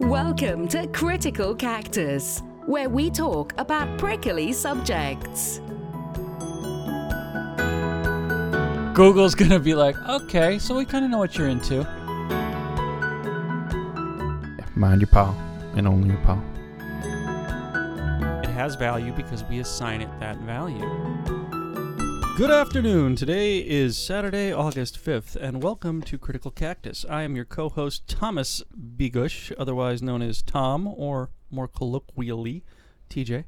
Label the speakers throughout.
Speaker 1: Welcome to Critical Cactus, where we talk about prickly subjects.
Speaker 2: Google's gonna be like, okay, so we kind of know what you're into.
Speaker 3: Mind your paw, and only your paw.
Speaker 4: It has value because we assign it that value. Good afternoon. Today is Saturday, August 5th, and welcome to Critical Cactus. I am your co host, Thomas Bigush, otherwise known as Tom, or more colloquially, TJ.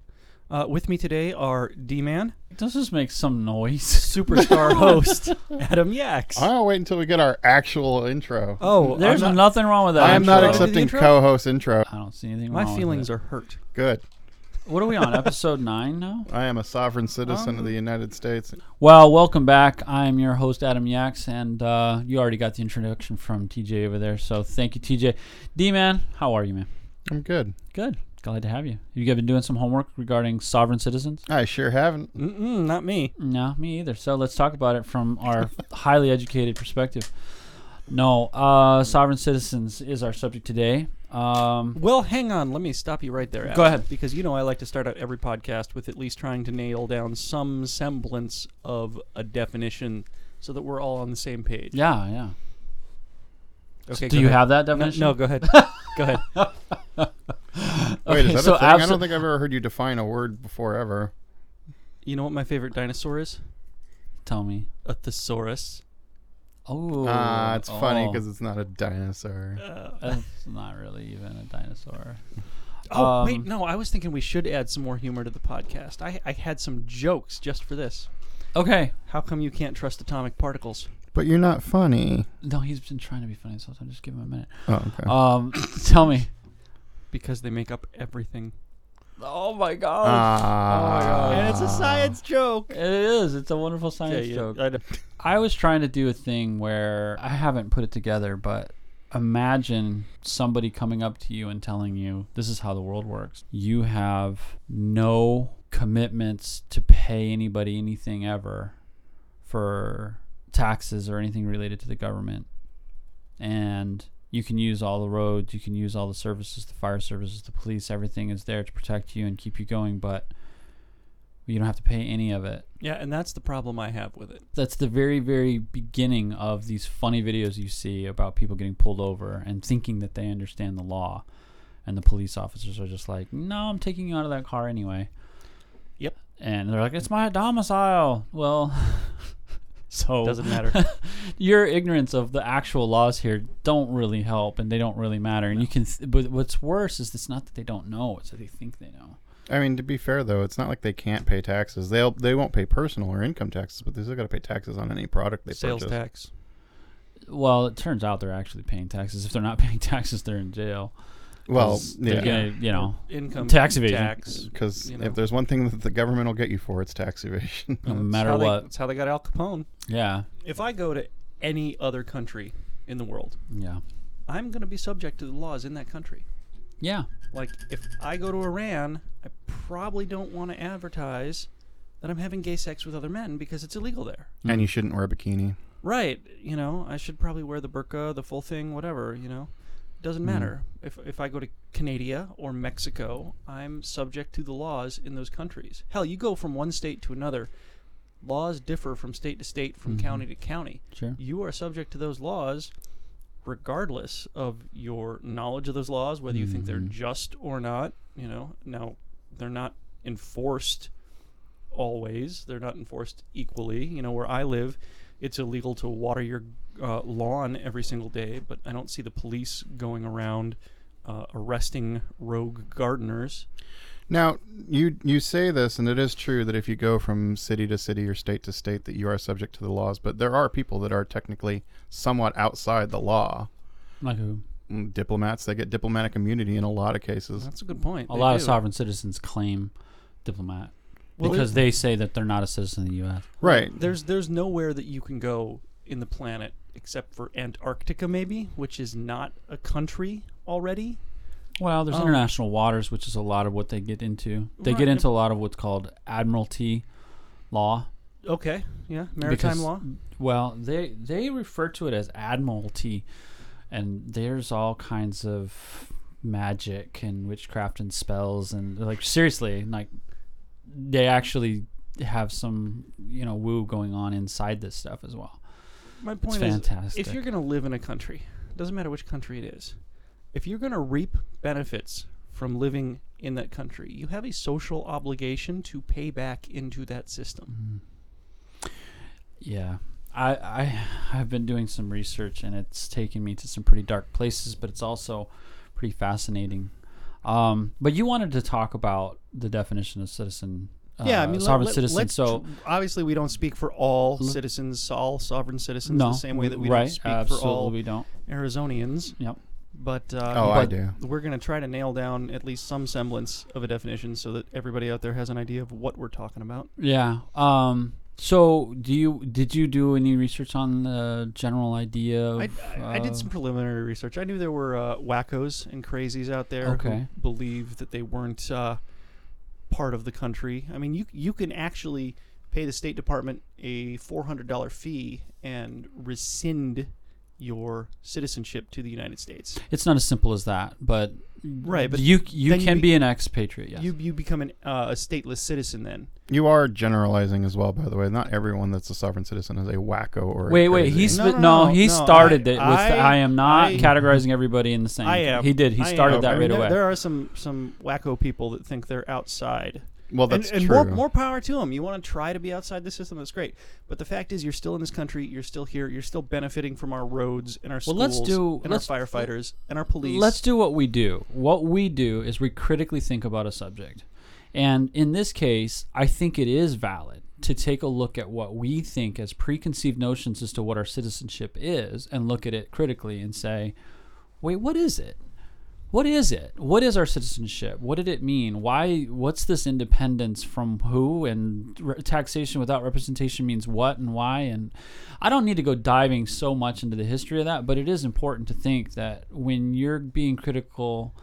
Speaker 4: Uh, with me today are D Man,
Speaker 2: Does this make some noise?
Speaker 4: superstar host, Adam Yaks.
Speaker 3: I'll wait until we get our actual intro.
Speaker 4: Oh,
Speaker 2: There's
Speaker 4: I'm not,
Speaker 2: nothing wrong with that.
Speaker 3: I am not
Speaker 4: intro.
Speaker 3: accepting
Speaker 4: Intro?
Speaker 3: co-host intro.
Speaker 2: I don't see anything
Speaker 4: my
Speaker 2: wrong. with
Speaker 4: feelings
Speaker 2: it.
Speaker 4: are hurt.
Speaker 3: Good.
Speaker 2: What are we on? Episode nine now.
Speaker 3: I am a sovereign citizen
Speaker 4: Um,
Speaker 3: of the United States.
Speaker 2: Well, welcome back. I am your host, Adam Yaks, and uh, you already got the introduction from TJ over there. So thank you, TJ. D man, how are you, man?
Speaker 3: I'm good.
Speaker 2: Good. Glad to have you. You guys been doing some homework regarding sovereign citizens?
Speaker 3: I sure haven't.
Speaker 4: Mm-mm, not me.
Speaker 2: No, me either. So let's talk about it from our highly educated perspective. No, uh, sovereign citizens is our subject today. Um,
Speaker 4: Well, hang on. Let me stop you right there.
Speaker 2: Go ahead.
Speaker 4: Because you know I like to start out every podcast with at least trying to nail down some semblance of a definition so that we're all on the same page.
Speaker 2: yeah, yeah.
Speaker 4: Okay.
Speaker 2: Do you
Speaker 4: ahead.
Speaker 2: have that definition?
Speaker 4: no, go ahead. go ahead.
Speaker 3: Wait,
Speaker 2: Okay,
Speaker 3: is that
Speaker 2: so
Speaker 3: a thing? I don't think I've ever heard you define a word before ever.
Speaker 4: You know what my favorite dinosaur is?
Speaker 2: Tell me.
Speaker 4: A thesaurus.
Speaker 2: Oh,
Speaker 3: Ah, it's funny
Speaker 2: oh.
Speaker 3: because it's not a dinosaur.
Speaker 2: It's not really even a dinosaur.
Speaker 4: Oh, wait.
Speaker 2: Um,
Speaker 4: No, I was thinking we should add some more humor to the podcast. I, I had some jokes just for this.
Speaker 2: Okay.
Speaker 4: How come you can't trust atomic particles?
Speaker 3: But you're not funny.
Speaker 2: No, he's been trying to be funny, so I'll just give him a minute.
Speaker 3: Oh, okay.
Speaker 2: Um, tell me.
Speaker 4: Because they make up everything.
Speaker 2: Oh my god.
Speaker 3: Ah.
Speaker 4: And it's a science joke.
Speaker 2: It is. It's a wonderful science
Speaker 4: yeah,
Speaker 2: joke.
Speaker 4: I.
Speaker 2: I was trying to do a thing where I haven't put it together, but imagine somebody coming up to you and telling you this is how the world works. You have no commitments to pay anybody anything ever for taxes or anything related to the government. And you can use all the roads, you can use all the services, the fire services, the police, everything is there to protect you and keep you going, but you don't have to pay any of it
Speaker 4: Yeah, and that's the problem I have with it.
Speaker 2: that's the very very beginning of these funny videos you see about people getting pulled over and thinking that they understand the law and the police officers are just like no i'm taking you out of that car anyway
Speaker 4: Yep.
Speaker 2: and they're like it's my domicile well so
Speaker 4: Doesn't matter.
Speaker 2: your ignorance of the actual laws here don't really help and they don't really matter and you can th- but what's worse is it's not that they don't know it's that they think they know
Speaker 3: I mean, to be fair though, it's not like they can't pay taxes. They'll they won't pay personal or income taxes, but they still got to pay taxes on any product they
Speaker 4: Sales
Speaker 3: purchase.
Speaker 4: tax.
Speaker 2: well it turns out they're actually paying taxes if they're not paying taxes they're in jail
Speaker 3: Well,
Speaker 2: 'Cause they're
Speaker 3: yeah,
Speaker 2: gonna, you know
Speaker 4: Income
Speaker 2: Tax evasion.
Speaker 4: Tax.
Speaker 3: because
Speaker 4: you know.
Speaker 3: if there's one thing that the government will get you for, it's tax evasion.
Speaker 2: no
Speaker 4: That's
Speaker 2: matter
Speaker 4: how they-
Speaker 2: what
Speaker 4: that's how they got Al Capone.
Speaker 2: Yeah,
Speaker 4: If I go to any other country in the world,
Speaker 2: yeah,
Speaker 4: I'm going to be subject to the laws in that country.
Speaker 2: yeah.
Speaker 4: Like, if I go to Iran, I probably don't want to advertise that I'm having gay sex with other men because it's illegal there. Hmm.
Speaker 3: and you shouldn't wear a bikini.
Speaker 4: Right. You know, I should probably wear the burqa, the full thing, whatever, you know. Doesn't hmm. matter. If, if I go to Canada or Mexico, I'm subject to the laws in those countries. Hell, you go from one state to another, laws differ from state to state, from mm-hmm. county to county.
Speaker 2: Sure.
Speaker 4: You are subject to those laws regardless of your knowledge of those laws, whether you think they're mm-hmm. just or not. You know, now they're not enforced always. They're not enforced equally. You know, where I live, it's illegal to water your uh, lawn every single day, but I don't see the police going around uh, arresting rogue gardeners.
Speaker 3: Now, you you say this, and it is true that if you go from city to city or state to state, that you are subject to the laws. But there are people that are technically somewhat outside the law.
Speaker 2: Like who?
Speaker 3: Mm, Diplomats, they get diplomatic immunity in a lot of cases.
Speaker 4: That's a good point.
Speaker 2: A
Speaker 4: They
Speaker 2: lot of sovereign citizens claim diplomat
Speaker 4: Well,
Speaker 2: because
Speaker 4: there-
Speaker 2: they say that they're not a citizen of the U.S.
Speaker 3: Right.
Speaker 4: There's there's nowhere that you can go in the planet except for Antarctica, maybe, which is not a country already.
Speaker 2: Well, there's
Speaker 4: Um,
Speaker 2: international waters, which is a lot of what they get into. They
Speaker 4: Right.
Speaker 2: get into a lot of what's called admiralty law,
Speaker 4: Okay, yeah, maritime
Speaker 2: Because-
Speaker 4: law.
Speaker 2: Well, they they refer to it as admiralty, and there's all kinds of magic and witchcraft and spells and like seriously, like they actually have some you know woo going on inside this stuff as well.
Speaker 4: My point
Speaker 2: fantastic.
Speaker 4: is, if you're going to live in a country, doesn't matter which country it is, if you're going to reap benefits from living in that country, you have a social obligation to pay back into that system.
Speaker 2: Yeah. I, I have been doing some research and it's taken me to some pretty dark places, but it's also pretty fascinating. Um, but you wanted to talk about the definition of citizen, uh,
Speaker 4: yeah, I mean, let-
Speaker 2: sovereign
Speaker 4: let-
Speaker 2: citizen.
Speaker 4: let's
Speaker 2: So
Speaker 4: obviously, we don't speak for all citizens, all sovereign citizens,
Speaker 2: no,
Speaker 4: the same way that we
Speaker 2: right,
Speaker 4: don't speak
Speaker 2: absolutely
Speaker 4: for all
Speaker 2: we don't.
Speaker 4: Arizonians.
Speaker 2: Yep.
Speaker 4: But uh,
Speaker 3: Oh, I do.
Speaker 4: we're going to try to nail down at least some semblance of a definition so that everybody out there has an idea of what we're talking about.
Speaker 2: Yeah. Um. So, do you did you do any research on the general idea? Of,
Speaker 4: I, I, I
Speaker 2: uh,
Speaker 4: did some preliminary research. I knew there were uh, wackos and crazies out there
Speaker 2: Okay.
Speaker 4: who believed that they weren't uh, part of the country. I mean, you you can actually pay the State Department a four hundred dollar fee and rescind your citizenship to the United States.
Speaker 2: It's not as simple as that, but
Speaker 4: Right, but
Speaker 2: you you
Speaker 4: then you
Speaker 2: can
Speaker 4: be-
Speaker 2: be, an expatriate. Yes.
Speaker 4: You you become an, uh, a stateless citizen then.
Speaker 3: You are generalizing as well, by the way. Not everyone that's a sovereign citizen is a wacko or. a
Speaker 2: Wait, wait.
Speaker 3: crazy.
Speaker 2: He
Speaker 4: No,
Speaker 2: sp-
Speaker 4: no,
Speaker 2: no,
Speaker 4: no,
Speaker 2: he
Speaker 4: no,
Speaker 2: started
Speaker 4: I-
Speaker 2: it with. the,
Speaker 4: I-
Speaker 2: I am not
Speaker 4: I-
Speaker 2: categorizing everybody in the same.
Speaker 4: I am.
Speaker 2: He did. He
Speaker 4: I
Speaker 2: started
Speaker 4: am.
Speaker 2: that
Speaker 4: I mean,
Speaker 2: right
Speaker 4: there,
Speaker 2: away.
Speaker 4: There are some some wacko people that think they're outside.
Speaker 3: Well, that's
Speaker 4: and, and
Speaker 3: true.
Speaker 4: more more power to them. You want to try to be outside the system, that's great. But the fact is, you're still in this country. You're still here. You're still benefiting from our roads and our
Speaker 2: Well,
Speaker 4: schools
Speaker 2: let's do-
Speaker 4: and
Speaker 2: let's-
Speaker 4: our firefighters and our police.
Speaker 2: Let's do what we do. What we do is we critically think about a subject. And in this case, I think it is valid to take a look at what we think as preconceived notions as to what our citizenship is and look at it critically and say, wait, what is it? What is it? What is our citizenship? What did it mean? Why? What's this independence from who? And re- taxation without representation means what and why? And I don't need to go diving so much into the history of that, but it is important to think that when you're being critical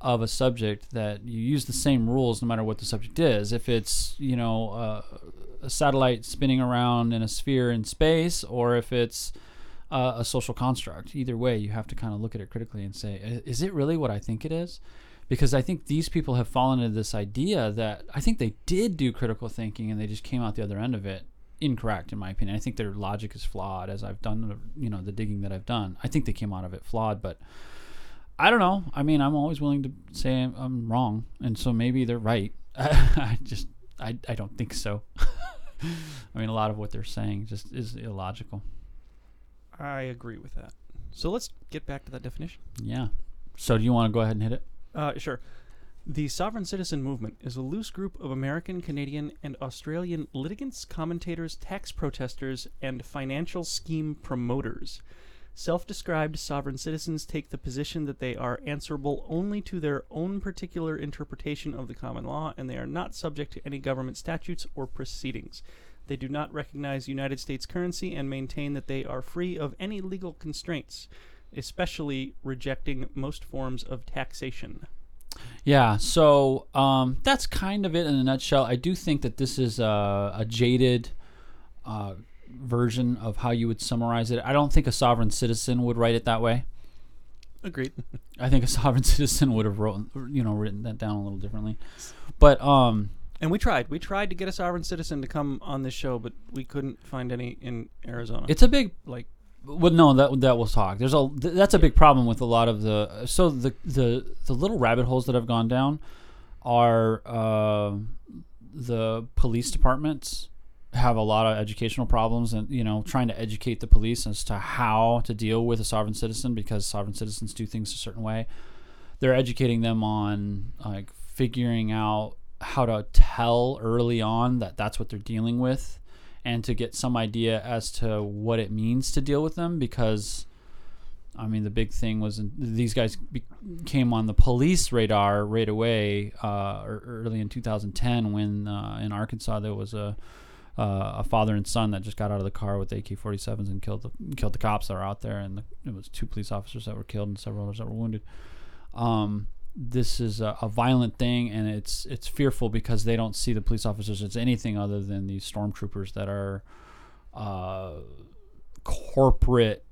Speaker 2: of a subject, that you use the same rules no matter what the subject is. If it's you know uh, a satellite spinning around in a sphere in space, or if it's uh, a social construct. Either way, you have to kind of look at it critically and say, is it really what I think it is? Because I think these people have fallen into this idea that I think they did do critical thinking and they just came out the other end of it incorrect, in my opinion. I think their logic is flawed, as I've done, the, you know, the digging that I've done. I think they came out of it flawed, but I don't know. I mean, I'm always willing to say I'm, I'm wrong, and so maybe they're right. I just, I, I don't think so. I mean, a lot of what they're saying just is illogical.
Speaker 4: I agree with that. So let's get back to that definition.
Speaker 2: Yeah. So do you want to go ahead and hit it?
Speaker 4: Uh, sure. The sovereign citizen movement is a loose group of American, Canadian, and Australian litigants, commentators, tax protesters, and financial scheme promoters. Self described sovereign citizens take the position that they are answerable only to their own particular interpretation of the common law and they are not subject to any government statutes or proceedings. They do not recognize United States currency and maintain that they are free of any legal constraints, especially rejecting most forms of taxation.
Speaker 2: Yeah. So um, that's kind of it in a nutshell. I do think that this is a, a jaded uh, version of how you would summarize it. I don't think a sovereign citizen would write it that way.
Speaker 4: Agreed.
Speaker 2: I think a sovereign citizen would have wrote, you know, written that down a little differently. But um,
Speaker 4: And we tried. We tried to get a sovereign citizen to come on this show, but we couldn't find any in Arizona.
Speaker 2: it's a big
Speaker 4: like
Speaker 2: Well, no, that that we'll talk. There's a th- that's a big problem with a lot of the so the the the little rabbit holes that I've gone down are uh, the police departments have a lot of educational problems and you know trying to educate the police as to how to deal with a sovereign citizen because sovereign citizens do things a certain way. They're educating them on like figuring out how to tell early on that that's what they're dealing with and to get some idea as to what it means to deal with them because I mean the big thing was these guys be- came on the police radar right away uh, early in 2010 when uh, in Arkansas there was a uh, a father and son that just got out of the car with AK-47s and killed the killed the cops that were out there and the, it was two police officers that were killed and several others that were wounded. Um, this is a, a violent thing and it's it's fearful because they don't see the police officers as anything other than these stormtroopers that are uh, corporate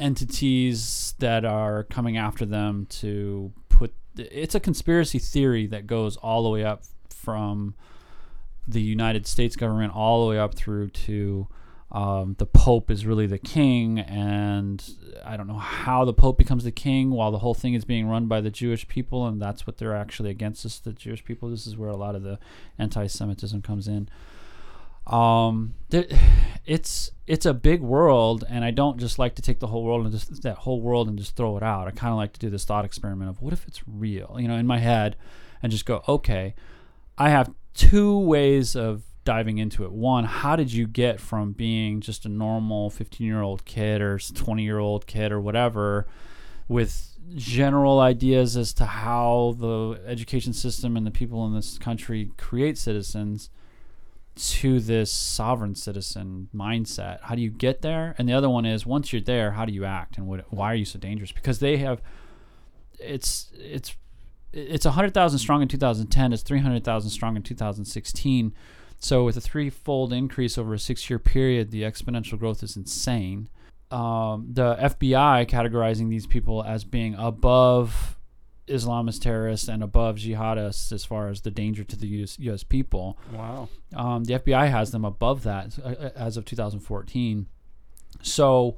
Speaker 2: entities that are coming after them to put it's a conspiracy theory that goes all the way up from the United States government all the way up through to um, the Pope is really the king, and I don't know how the Pope becomes the king while the whole thing is being run by the Jewish people, and that's what they're actually against us, the Jewish people. This is where a lot of the anti-Semitism comes in. Um, it's it's a big world, and I don't just like to take the whole world and just that whole world and just throw it out. I kind of like to do this thought experiment of what if it's real, you know, in my head, and just go, okay, I have two ways of diving into it. One, how did you get from being just a normal 15 year old kid or 20 year old kid or whatever with general ideas as to how the education system and the people in this country create citizens to this sovereign citizen mindset? How do you get there? And the other one is once you're there, how do you act and what, why are you so dangerous? Because they have it's it's it's 100,000 strong in 2010. It's 300,000 strong in 2016. So with a threefold increase over a six-year period, the exponential growth is insane. Um, the FBI categorizing these people as being above Islamist terrorists and above jihadists as far as the danger to the US, US people.
Speaker 4: Wow.
Speaker 2: Um, the FBI has them above that uh, uh, as of 2014. So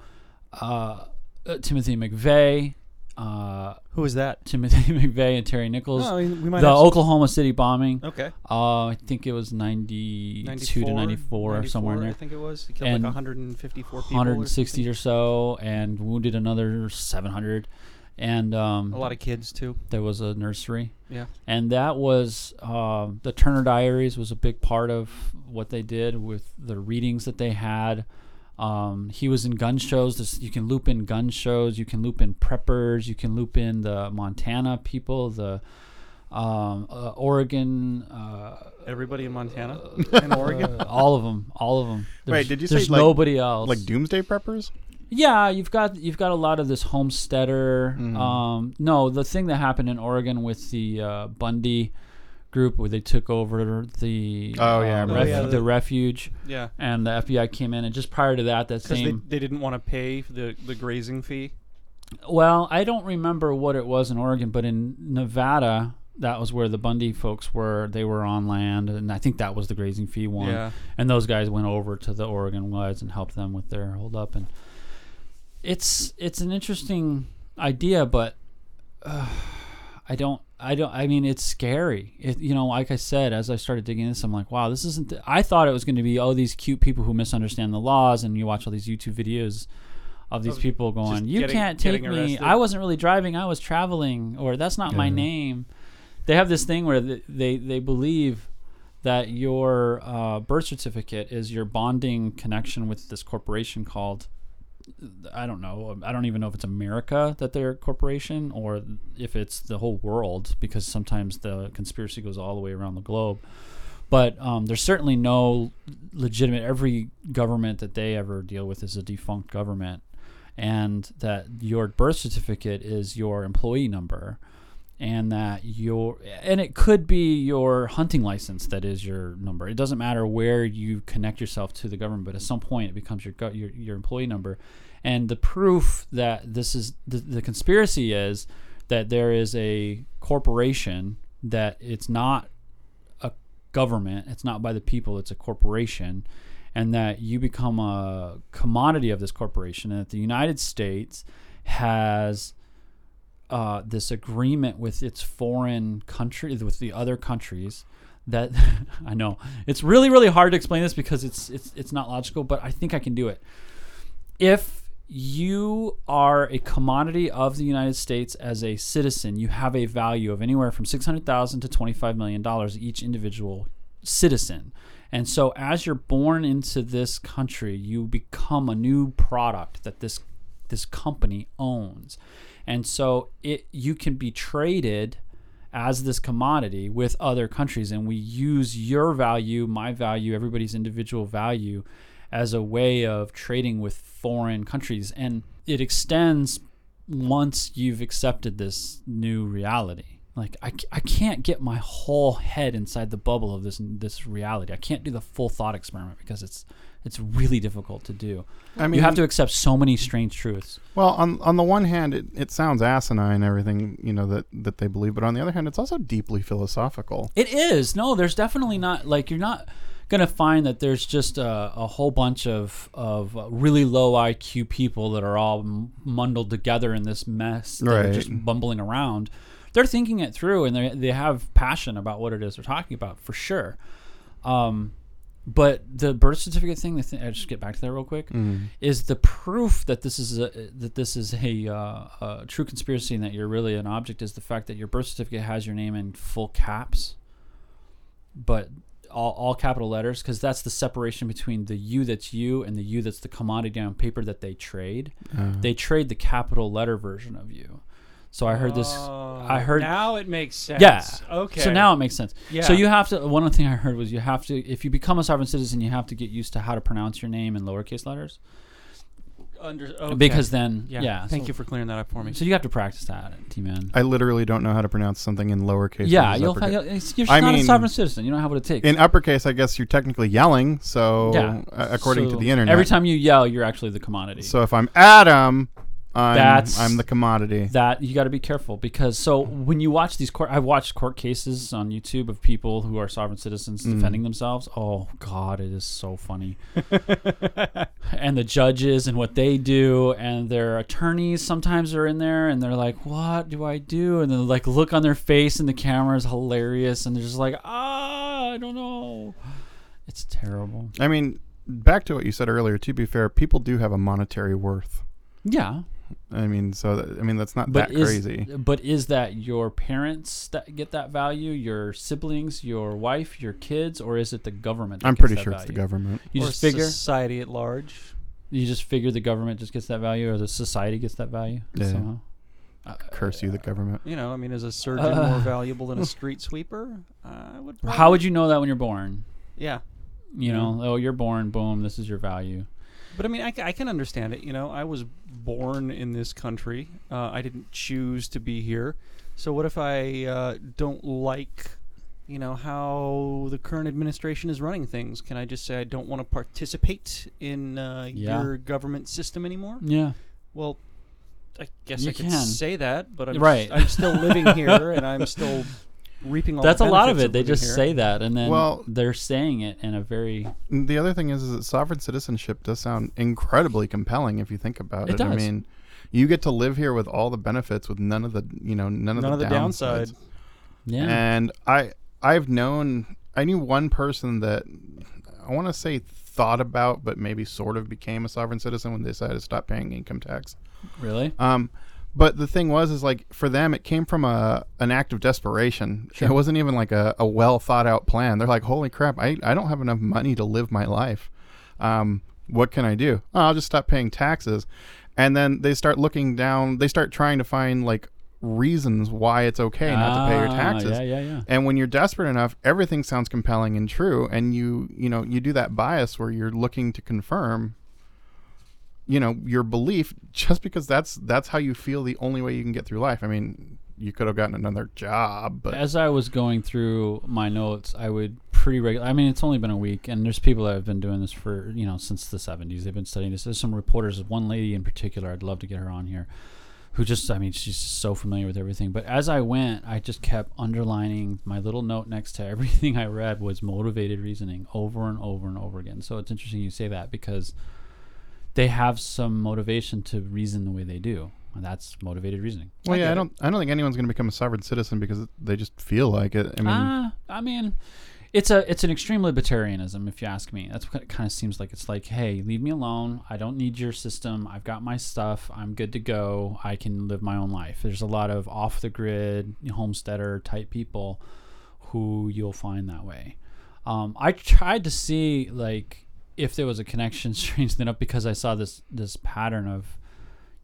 Speaker 2: uh, uh, Timothy McVeigh, uh,
Speaker 4: Who is that?
Speaker 2: Timothy McVeigh and Terry Nichols.
Speaker 4: No, we might
Speaker 2: the
Speaker 4: have some-
Speaker 2: Oklahoma City bombing.
Speaker 4: Okay.
Speaker 2: Uh, I think it was 92 to 94 or somewhere in
Speaker 4: 94,
Speaker 2: there.
Speaker 4: I think it was. He killed
Speaker 2: And
Speaker 4: like 154 people. or
Speaker 2: 160
Speaker 4: something.
Speaker 2: or so, and wounded another 700. And um,
Speaker 4: A lot of kids too.
Speaker 2: there was a nursery,
Speaker 4: Yeah.
Speaker 2: and that was um, the Turner Diaries was a big part of what they did with the readings that they had. Um, he was in gun shows. This, you can loop in gun shows. You can loop in preppers. You can loop in the Montana people, the um, uh, Oregon. Uh,
Speaker 4: Everybody in Montana and Oregon.
Speaker 2: uh, all of them, all of them.
Speaker 3: Wait, did you say,
Speaker 2: there's
Speaker 3: like-
Speaker 2: nobody else?
Speaker 3: Like doomsday preppers?
Speaker 2: Yeah, you've got you've got a lot of this homesteader.
Speaker 3: Mhm.
Speaker 2: Um, no, the thing that happened in Oregon with the uh, Bundy group, where they took over the
Speaker 3: Oh, yeah, I remember
Speaker 2: ref-
Speaker 4: that.
Speaker 2: the refuge,
Speaker 4: yeah.
Speaker 2: and the FBI came in, and just prior to that, that
Speaker 4: Because they,
Speaker 2: same.
Speaker 4: they didn't want to pay the, the grazing fee.
Speaker 2: Well, I don't remember what it was in Oregon, but in Nevada, that was where the Bundy folks were. They were on land, and I think that was the grazing fee one.
Speaker 4: Yeah.
Speaker 2: and those guys went over to the Oregon Wides and helped them with their hold up and it's it's an interesting idea but uh, I don't I don't I mean it's scary. It, you know like I said as I started digging this I'm like wow this isn't the, I thought it was going to be oh these cute people who misunderstand the laws and you watch all these YouTube videos of these people going you
Speaker 4: getting-
Speaker 2: can't take me. I wasn't really driving I was traveling or that's not my name. They have this thing where they they, they believe that your uh, birth certificate is your bonding connection with this corporation called I don't know. I don't even know if it's America that they're a corporation or if it's the whole world because sometimes the conspiracy goes all the way around the globe. But um, there's certainly no legitimate every government that they ever deal with is a defunct government. And that your birth certificate is your employee number and that your and it could be your hunting license that is your number. It doesn't matter where you connect yourself to the government, but at some point it becomes your your, your employee number. And the proof that this is the, the conspiracy is that there is a corporation that it's not a government, it's not by the people, it's a corporation, and that you become a commodity of this corporation, and that the United States has uh, this agreement with its foreign country, with the other countries. That I know it's really really hard to explain this because it's it's it's not logical, but I think I can do it. If you are a commodity of the United States as a citizen, you have a value of anywhere from six hundred thousand to twenty five million dollars each individual citizen. And so, as you're born into this country, you become a new product that this this company owns. And so it you can be traded as this commodity with other countries and we use your value, my value, everybody's individual value as a way of trading with foreign countries and it extends once you've accepted this new reality. Like I, I can't get my whole head inside the bubble of this this reality. I can't do the full thought experiment because it's it's really difficult to do.
Speaker 3: I mean,
Speaker 2: you have to accept so many strange truths.
Speaker 3: Well, on on the one hand, it, it sounds asinine, everything you know that that they believe, but on the other hand, it's also deeply philosophical.
Speaker 2: It is. No, there's definitely not like you're not gonna find that there's just a, a whole bunch of of really low IQ people that are all m- mundled together in this mess that
Speaker 3: Right.
Speaker 2: just bumbling around. They're thinking it through and they they have passion about what it is they're talking about for sure. Um, but the birth certificate thing, the thing I just get back to that real quick, mm-hmm. is the proof that this is a uh, that this is a, uh, a true conspiracy and that you're really an object is the fact that your birth certificate has your name in full caps, but all, all capital letters because that's the separation between the you that's you and the you that's the commodity on paper that they trade. Uh-huh. They trade the capital letter version of you. So I heard this. I heard
Speaker 4: now it makes sense.
Speaker 2: yeah.
Speaker 4: Okay.
Speaker 2: So now it makes sense.
Speaker 4: Yeah.
Speaker 2: So you have to. One other thing I heard was you have to, if you become a sovereign citizen, you have to get used to how to pronounce your name in lowercase letters
Speaker 4: Under, okay.
Speaker 2: because then,
Speaker 4: yeah.
Speaker 2: yeah.
Speaker 4: Thank
Speaker 2: so,
Speaker 4: you for clearing that up for me.
Speaker 2: So you have to practice that, T man.
Speaker 3: I literally don't know how to pronounce something in lowercase.
Speaker 2: Yeah,
Speaker 3: versus
Speaker 2: you'll.
Speaker 3: uppercase.
Speaker 2: You'll it's, you're
Speaker 3: I
Speaker 2: not a sovereign citizen. You don't have what it takes.
Speaker 3: in uppercase, I guess you're technically yelling. So,
Speaker 2: yeah.
Speaker 3: uh, according to the internet,
Speaker 2: every time you yell, you're actually the commodity.
Speaker 3: So if I'm Adam, I'm
Speaker 2: That's-
Speaker 3: I'm the commodity.
Speaker 2: that you got to be careful because so when you watch these court i've watched court cases on youtube of people who are sovereign citizens
Speaker 3: Mm.
Speaker 2: defending themselves oh god it is so funny and the judges and what they do and their attorneys sometimes are in there and they're like what do i do and the like look on their face in the camera is hilarious and they're just like ah i don't know it's terrible
Speaker 3: I mean, back to what you said earlier. To be fair, people do have a monetary worth.
Speaker 2: yeah
Speaker 3: I mean, so that, I mean that's not
Speaker 2: but
Speaker 3: that
Speaker 2: is,
Speaker 3: crazy.
Speaker 2: But is that your parents that get that value, your siblings, your wife, your kids, or is it the government? that
Speaker 3: I'm
Speaker 2: gets
Speaker 3: pretty
Speaker 2: that
Speaker 3: sure it's the government.
Speaker 2: You
Speaker 4: or
Speaker 2: just figure
Speaker 4: society at large.
Speaker 2: you just figure the government just gets that value, or the society gets that value
Speaker 3: Yeah.
Speaker 2: somehow.
Speaker 3: Curse you, the government.
Speaker 4: You know, I mean, is a surgeon
Speaker 2: Uh.
Speaker 4: more valuable than a street sweeper? I would. Probably,
Speaker 2: How would you know that when you're born?
Speaker 4: Yeah,
Speaker 2: You know, oh, you're born. Boom, this is your value.
Speaker 4: But I mean, I, I can understand it. You know, I was born in this country. Uh, I didn't choose to be here. So what if I uh, don't like, you know, how the current administration is running things? Can I just say I don't want to participate in uh,
Speaker 2: Yeah.
Speaker 4: your government system anymore?
Speaker 2: Yeah,
Speaker 4: Well, I guess
Speaker 2: You
Speaker 4: I could
Speaker 2: can.
Speaker 4: say that, but I'm
Speaker 2: Right.
Speaker 4: I'm still living here, and I'm still reaping all.
Speaker 2: that's
Speaker 4: the
Speaker 2: a lot of
Speaker 4: benefits
Speaker 2: it. They just
Speaker 4: here.
Speaker 2: say that, and then
Speaker 3: Well-
Speaker 2: they're saying it in a very
Speaker 3: The other thing is, is that sovereign citizenship does sound incredibly compelling if you think about
Speaker 2: It
Speaker 3: it. I mean, you get to live here with all the benefits, with none of the you know none of
Speaker 4: None
Speaker 3: the
Speaker 4: of the downside.
Speaker 3: downsides.
Speaker 2: yeah.
Speaker 3: And I I've known I knew one person that I want to say thought about, but maybe sort of became a sovereign citizen when they decided to stop paying income tax.
Speaker 2: really?
Speaker 3: Um, but the thing was, is like for them, it came from a an act of desperation. It wasn't even like a, a well thought out plan. They're like, holy crap, I, I don't have enough money to live my life. Um, what can I do? Oh, I'll just stop paying taxes. And then they start looking down. They start trying to find like reasons why it's okay not to pay your
Speaker 2: Ah,
Speaker 3: taxes.
Speaker 2: Yeah, yeah, yeah.
Speaker 3: And when you're desperate enough, everything sounds compelling and true, and you you know you do that bias where you're looking to confirm, you know, your belief just because that's that's how you feel the only way you can get through life. I mean, you could have gotten another job, but
Speaker 2: As I was going through my notes, I would pretty regular. I mean, it's only been a week, and there's people that have been doing this for you know since the 70s. They've been studying this. There's some reporters. One lady in particular, I'd love to get her on here, who just, I mean, she's so familiar with everything. But as I went, I just kept underlining my little note next to everything I read was motivated reasoning over and over and over again. So it's interesting you say that because they have some motivation to reason the way they do. And that's motivated reasoning.
Speaker 3: well,
Speaker 4: I
Speaker 3: yeah, I don't I don't think anyone's going to become a sovereign citizen because they just feel like it. I mean,
Speaker 2: Ah, I mean, it's a it's an extreme libertarianism, if you ask me. That's what it kind of seems like. It's like, hey, leave me alone. I don't need your system. I've got my stuff. I'm good to go. I can live my own life. There's a lot of off the grid homesteader type people who you'll find that way. Um, I tried to see like if there was a connection, strangely enough, because I saw this this pattern of,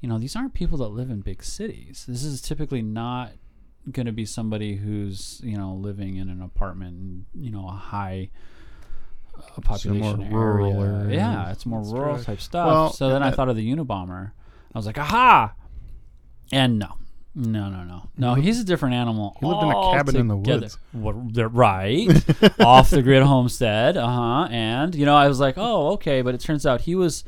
Speaker 2: you know, these aren't people that live in big cities. This is typically not going to be somebody who's you know living in an apartment you know a high uh, population
Speaker 3: more rural
Speaker 2: area. Yeah, it's more rural type stuff.
Speaker 3: Well,
Speaker 2: so then I
Speaker 3: uh,
Speaker 2: thought of the Unabomber. I was like, aha! And no, no, no, no, no. He's a different animal.
Speaker 3: He lived in a cabin in the woods.
Speaker 2: Well, they're right, off the grid homestead. Uh huh. And you know, I was like, oh, okay, but it turns out he was.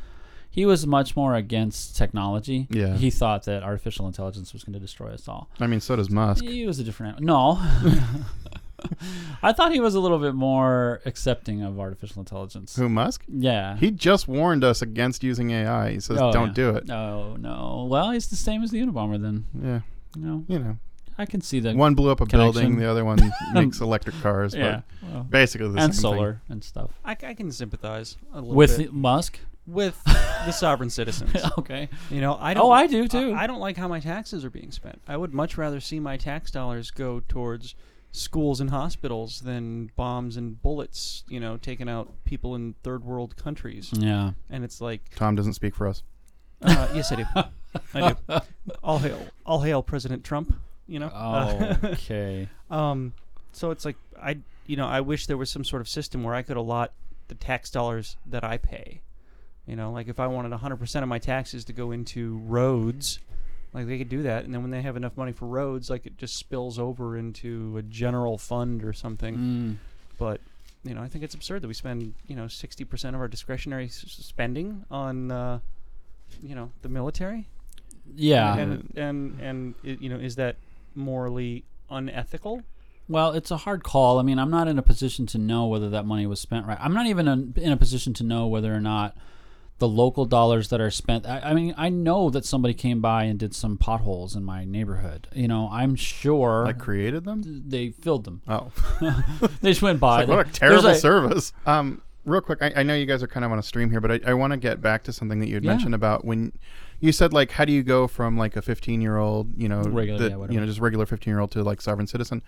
Speaker 2: He was much more against technology.
Speaker 3: Yeah.
Speaker 2: He thought that artificial intelligence was going to destroy us all.
Speaker 3: I mean, so does Musk.
Speaker 2: He was a different animal. No. I thought he was a little bit more accepting of artificial intelligence.
Speaker 3: Who Musk?
Speaker 2: Yeah.
Speaker 3: He just warned us against using AI. He says,
Speaker 2: Oh,
Speaker 3: "Don't
Speaker 2: yeah.
Speaker 3: do it."
Speaker 2: Oh no. Well, he's the same as the Unabomber then.
Speaker 3: Yeah,
Speaker 2: You know,
Speaker 3: you know,
Speaker 2: I can see that.
Speaker 3: one blew up a building, the other one makes electric cars.
Speaker 2: yeah,
Speaker 3: but
Speaker 2: well,
Speaker 3: basically the same.
Speaker 2: and
Speaker 3: same
Speaker 2: solar and stuff
Speaker 4: I, I can sympathize a little
Speaker 2: with
Speaker 4: bit
Speaker 2: Musk.
Speaker 4: with the sovereign citizens.
Speaker 2: okay.
Speaker 4: You know, I oh, don't.
Speaker 2: Oh, I do, too.
Speaker 4: I, I don't like how my taxes are being spent. I would much rather see my tax dollars go towards schools and hospitals than bombs and bullets. You know, taking out people in third world countries.
Speaker 2: Yeah.
Speaker 4: And it's like,
Speaker 3: Tom doesn't speak for us.
Speaker 4: Uh, yes, I do. I do. All hail, all hail President Trump. You know. Uh,
Speaker 2: Okay.
Speaker 4: Um, so it's like I, you know, I wish there was some sort of system where I could allot the tax dollars that I pay. You know, like if I wanted 100% of my taxes to go into roads, like they could do that, and then when they have enough money for roads, like it just spills over into a general fund or something.
Speaker 2: Mm.
Speaker 4: But you know, I think it's absurd that we spend you know 60% of our discretionary s- s- spending on uh, you know the military.
Speaker 2: Yeah.
Speaker 4: and and and i you know, is that morally unethical?
Speaker 2: Well, it's a hard call. I mean, I'm not in a position to know whether that money was spent right. I'm not even in, in a position to know whether or not the local dollars that are spent. I, I mean, I know that somebody came by and did some potholes in my neighborhood. You know, I'm sure
Speaker 3: I created them.
Speaker 2: they filled them.
Speaker 3: Oh,
Speaker 2: They just went by.
Speaker 3: like, what a terrible
Speaker 2: a-
Speaker 3: service. Um, real quick, I, I know you guys are kind of on a stream here, but I, I want to get back to something that you had
Speaker 2: Yeah.
Speaker 3: mentioned about when you said like, how do you go from like a 15 year old, you know,
Speaker 2: Regular,
Speaker 3: that-
Speaker 2: yeah,
Speaker 3: you know, just regular 15 year old to like sovereign citizen.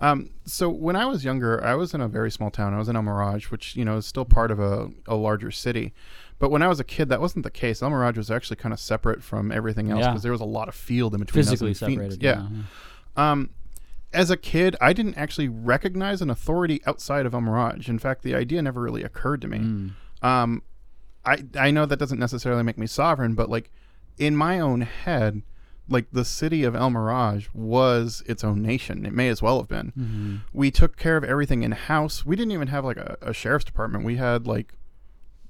Speaker 3: Um, so when I was younger, I was in a very small town. I was in El Mirage, which you know is still part of a, a larger city. But when I was a kid, that wasn't the case. El Mirage was actually kind of separate from everything else
Speaker 2: Yeah.
Speaker 3: because there was a lot of field in between.
Speaker 2: physically separated.
Speaker 3: Yeah. Um, as a kid, I didn't actually recognize an authority outside of El Mirage. In fact, the idea never really occurred to me.
Speaker 2: Mm.
Speaker 3: Um, I I know that doesn't necessarily make me sovereign, but like in my own head, like the city of El Mirage was its own nation. It may as well have been.
Speaker 2: Mhm.
Speaker 3: We took care of everything in house. We didn't even have like a, a sheriff's department. We had like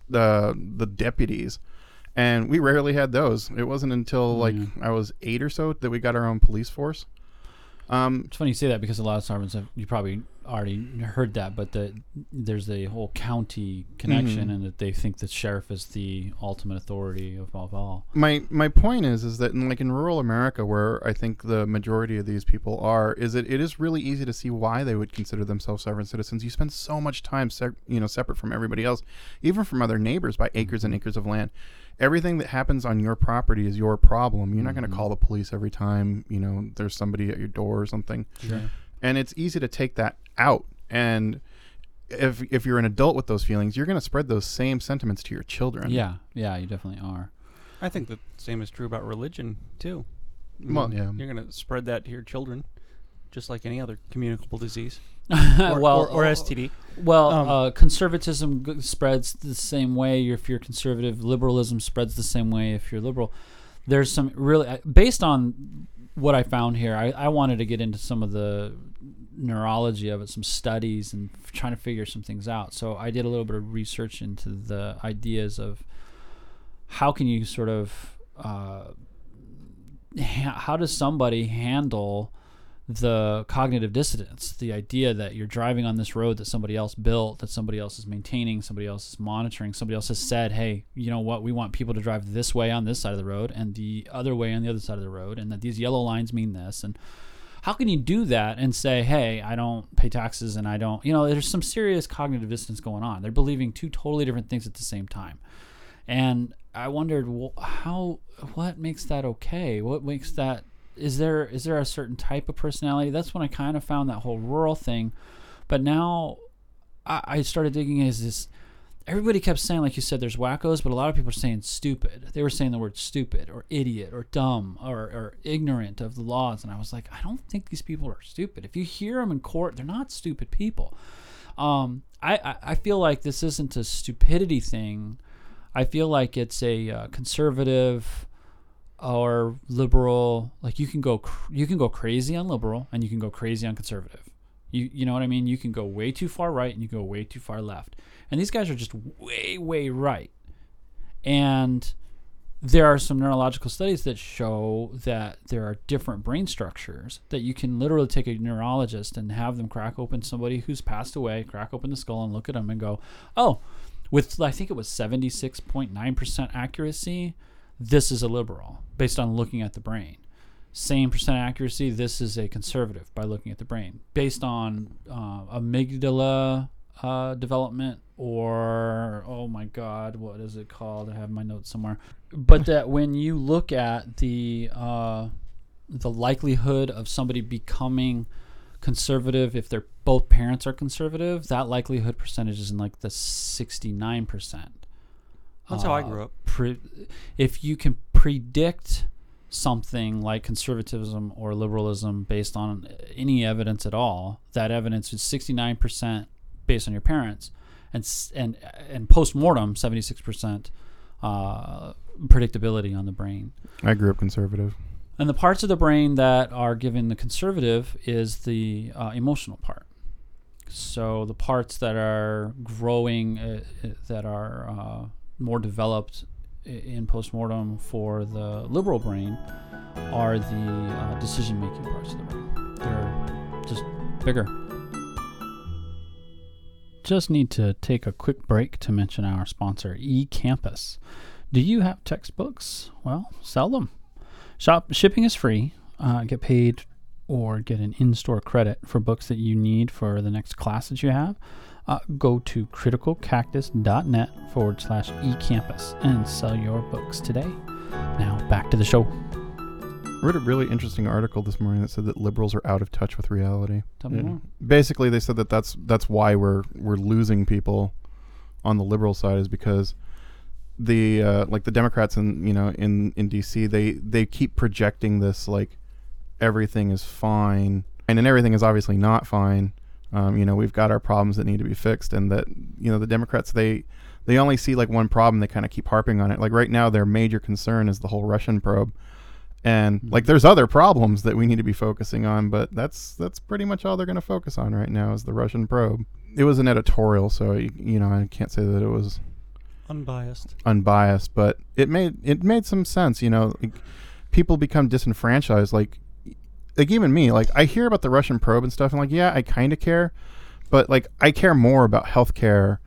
Speaker 3: the the deputies. And we rarely had those. It wasn't until like
Speaker 2: Yeah.
Speaker 3: I was eight or so that we got our own police force. Um,
Speaker 2: It's funny you say that because a lot of sovereigns have you probably already heard that, but the, there's a whole county connection,
Speaker 3: Mhm.
Speaker 2: and that they think the sheriff is the ultimate authority of, of all.
Speaker 3: my my point is is that in like in rural America where I think the majority of these people are is that it is really easy to see why they would consider themselves sovereign citizens. You spend so much time se- you know separate from everybody else, even from other neighbors by acres and acres of land. Everything that happens on your property is your problem. You're not going to call the police every time, you know, there's somebody at your door or something.
Speaker 2: Sure.
Speaker 3: And it's easy to take that out and if if you're an adult with those feelings, you're going to spread those same sentiments to your children.
Speaker 2: Yeah, yeah, you definitely are.
Speaker 4: I think the same is true about religion too. I
Speaker 3: Well,
Speaker 4: mean,
Speaker 3: yeah.
Speaker 4: You're going to spread that to your children, just like any other communicable disease or,
Speaker 2: well,
Speaker 4: or, or STD.
Speaker 2: Well,
Speaker 4: Um,
Speaker 2: uh, conservatism g- spreads the same way if you're conservative. Liberalism spreads the same way if you're liberal. There's some really, uh, based on what I found here, I, I wanted to get into some of the neurology of it, some studies, and f- trying to figure some things out. So I did a little bit of research into the ideas of how can you sort of, uh, ha- how does somebody handle the cognitive dissonance, the idea that you're driving on this road that somebody else built, that somebody else is maintaining, somebody else is monitoring, somebody else has said, hey, you know what, we want people to drive this way on this side of the road and the other way on the other side of the road, and that these yellow lines mean this. And how can you do that and say, hey, I don't pay taxes and I don't, you know, there's some serious cognitive dissonance going on. They're believing two totally different things at the same time. And I wondered, well, how, what makes that okay? What makes that is there is there a certain type of personality? That's when I kind of found that whole rural thing. But now I, I started digging is this everybody kept saying, like you said, there's wackos, but a lot of people are saying stupid. They were saying the word stupid or idiot or dumb or, or ignorant of the laws. And I was like, I don't think these people are stupid. If you hear them in court, they're not stupid people. Um, I, I, I feel like this isn't a stupidity thing. I feel like it's a uh, conservative or liberal. Like you can go cr- you can go crazy on liberal and you can go crazy on conservative. You you know what I mean? You can go way too far right and you go way too far left. And these guys are just way way right. And there are some neurological studies that show that there are different brain structures that you can literally take a neurologist and have them crack open somebody who's passed away, crack open the skull and look at them and go, "Oh, with I think it was 76.9% accuracy, this is a liberal based on looking at the brain. Same percent accuracy, this is a conservative by looking at the brain. Based on uh, amygdala uh, development or, oh my God, what is it called? I have my notes somewhere. But that when you look at the, uh, the likelihood of somebody becoming conservative if their both parents are conservative that likelihood percentage is in like the 69%
Speaker 4: That's how I
Speaker 2: Uh,
Speaker 4: grew up.
Speaker 2: pre- if you can predict something like conservatism or liberalism based on any evidence at all, that evidence is 69% based on your parents, and and and post mortem 76% uh, predictability on the brain.
Speaker 3: I grew up conservative.
Speaker 2: And the parts of the brain that are given the conservative is the uh, emotional part. So the parts that are growing, uh, uh, that are uh, more developed in postmortem for the liberal brain, are the uh, decision-making parts of the brain. They're just bigger. Just need to take a quick break to mention our sponsor, eCampus. Do you have textbooks? Well, sell them. Shop shipping is free. Uh, get paid or get an in-store credit for books that you need for the next class that you have. Uh, go to criticalcactus.net forward slash ecampus and sell your books today. Now back to the show.
Speaker 3: I read a really interesting article this morning that said that liberals are out of touch with reality.
Speaker 2: Tell me
Speaker 3: Yeah.
Speaker 2: more.
Speaker 3: Basically, they said that that's that's why we're we're losing people on the liberal side is because the uh, like the Democrats in you know in in DC they they keep projecting this like everything is fine and then everything is obviously not fine. Um, you know we've got our problems that need to be fixed and that you know the Democrats they they only see like one problem they kind of keep harping on it. Like right now their major concern is the whole Russian probe. And like there's other problems that we need to be focusing on, but that's that's pretty much all they're going to focus on right now is the Russian probe. It was an editorial, so you, you know I can't say that it was
Speaker 4: Unbiased.
Speaker 3: unbiased, but it made it made some sense. You know, like, people become disenfranchised. Like, like even me, like I hear about the Russian probe and stuff, and like, yeah, I kind of care, but like I care more about healthcare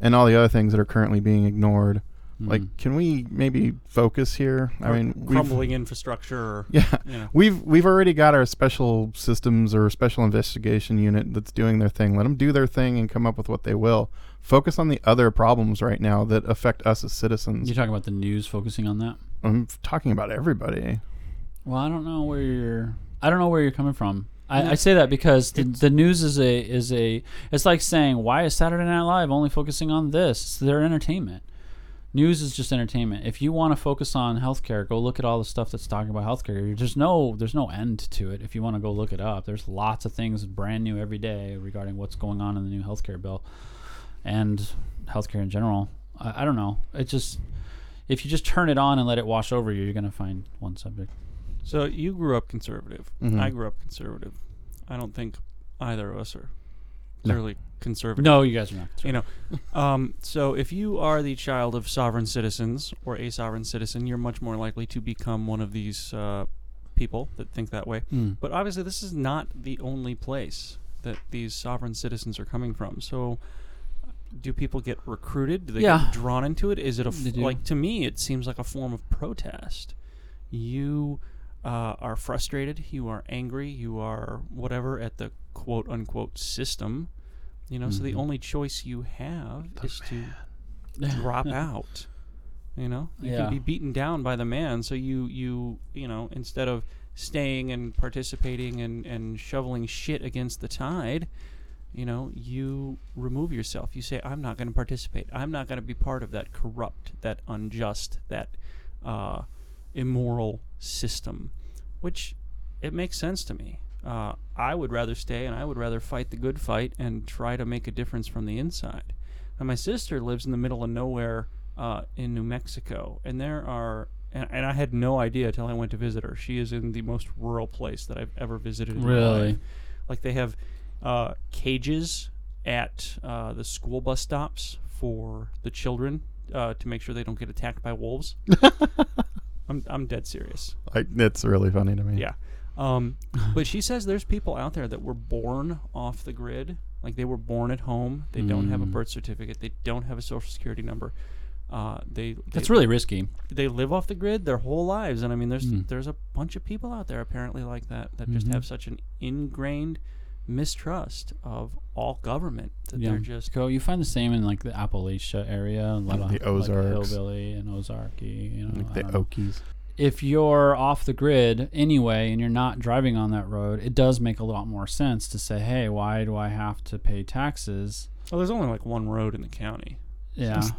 Speaker 3: and all the other things that are currently being ignored. Like,
Speaker 2: Mm.
Speaker 3: can we maybe focus here? I mean,
Speaker 4: crumbling infrastructure. Or,
Speaker 3: Yeah,
Speaker 4: you know.
Speaker 3: we've we've already got our special systems or special investigation unit that's doing their thing. Let them do their thing and come up with what they will. Focus on the other problems right now that affect us as citizens.
Speaker 2: You're talking about the news focusing on that?
Speaker 3: I'm talking about everybody.
Speaker 2: Well, I don't know where you're. I don't know where you're coming from. I, I say that because the, the news is a is a. It's like saying why is Saturday Night Live only focusing on this? It's their entertainment. News is just entertainment. If you want to focus on healthcare, go look at all the stuff that's talking about healthcare. There's no there's no end to it. If you want to go look it up, there's lots of things brand new every day regarding what's going on in the new healthcare bill and healthcare in general. I, I don't know. It just if you just turn it on and let it wash over you, you're gonna find one subject.
Speaker 4: So you grew up conservative.
Speaker 3: Mhm.
Speaker 4: I grew up conservative. I don't think either of us are
Speaker 3: No.
Speaker 4: conservative.
Speaker 2: No, you guys are not.
Speaker 4: You know, um, so if you are the child of sovereign citizens or a sovereign citizen, you're much more likely to become one of these uh, people that think that way.
Speaker 2: Mm.
Speaker 4: But obviously, this is not the only place that these sovereign citizens are coming from. So, do people get recruited? Do they
Speaker 2: Yeah.
Speaker 4: get drawn into it? Is it a f- like to me? It seems like a form of protest. You uh, are frustrated. You are angry. You are whatever at the quote unquote system. You know, so the
Speaker 2: Mhm.
Speaker 4: only choice you have is to drop out. You know, you
Speaker 2: Yeah.
Speaker 4: can be beaten down by the man. So you you you know instead of staying and participating and and shoveling shit against the tide, you know, you remove yourself. You say, I'm not going to participate. I'm not going to be part of that corrupt, that unjust, that uh, immoral system, which it makes sense to me. Uh, I would rather stay and I would rather fight the good fight and try to make a difference from the inside. Now, my sister lives in the middle of nowhere uh, in New Mexico, and there are and, and I had no idea until I went to visit her. She is in the most rural place that I've ever visited.
Speaker 2: Really?
Speaker 4: life. Like they have uh, cages at uh, the school bus stops for the children uh, to make sure they don't get attacked by wolves. I'm I'm dead serious.
Speaker 3: Like it's really funny to me.
Speaker 4: Yeah. Um, but she says there's people out there that were born off the grid. Like they were born at home. They don't have a
Speaker 2: Mm.
Speaker 4: birth certificate. They don't have a social security number. Uh, they, they
Speaker 2: That's really risky.
Speaker 4: they live off the grid their whole lives. And I mean, there's
Speaker 2: Mm.
Speaker 4: there's a bunch of people out there apparently like that that just
Speaker 2: Mhm.
Speaker 4: have such an ingrained mistrust of all government that
Speaker 2: Yeah.
Speaker 4: they're just
Speaker 2: Go. You find the same in like the Appalachia area, a lot of
Speaker 3: The Ozarks.
Speaker 2: like hillbilly and Ozarky. You know,
Speaker 3: Like the
Speaker 2: don't.
Speaker 3: Okies.
Speaker 2: if you're off the grid anyway and you're not driving on that road, it does make a lot more sense to say, hey, why do I have to pay taxes?
Speaker 4: well, there's only like one road in the county.
Speaker 2: Yeah.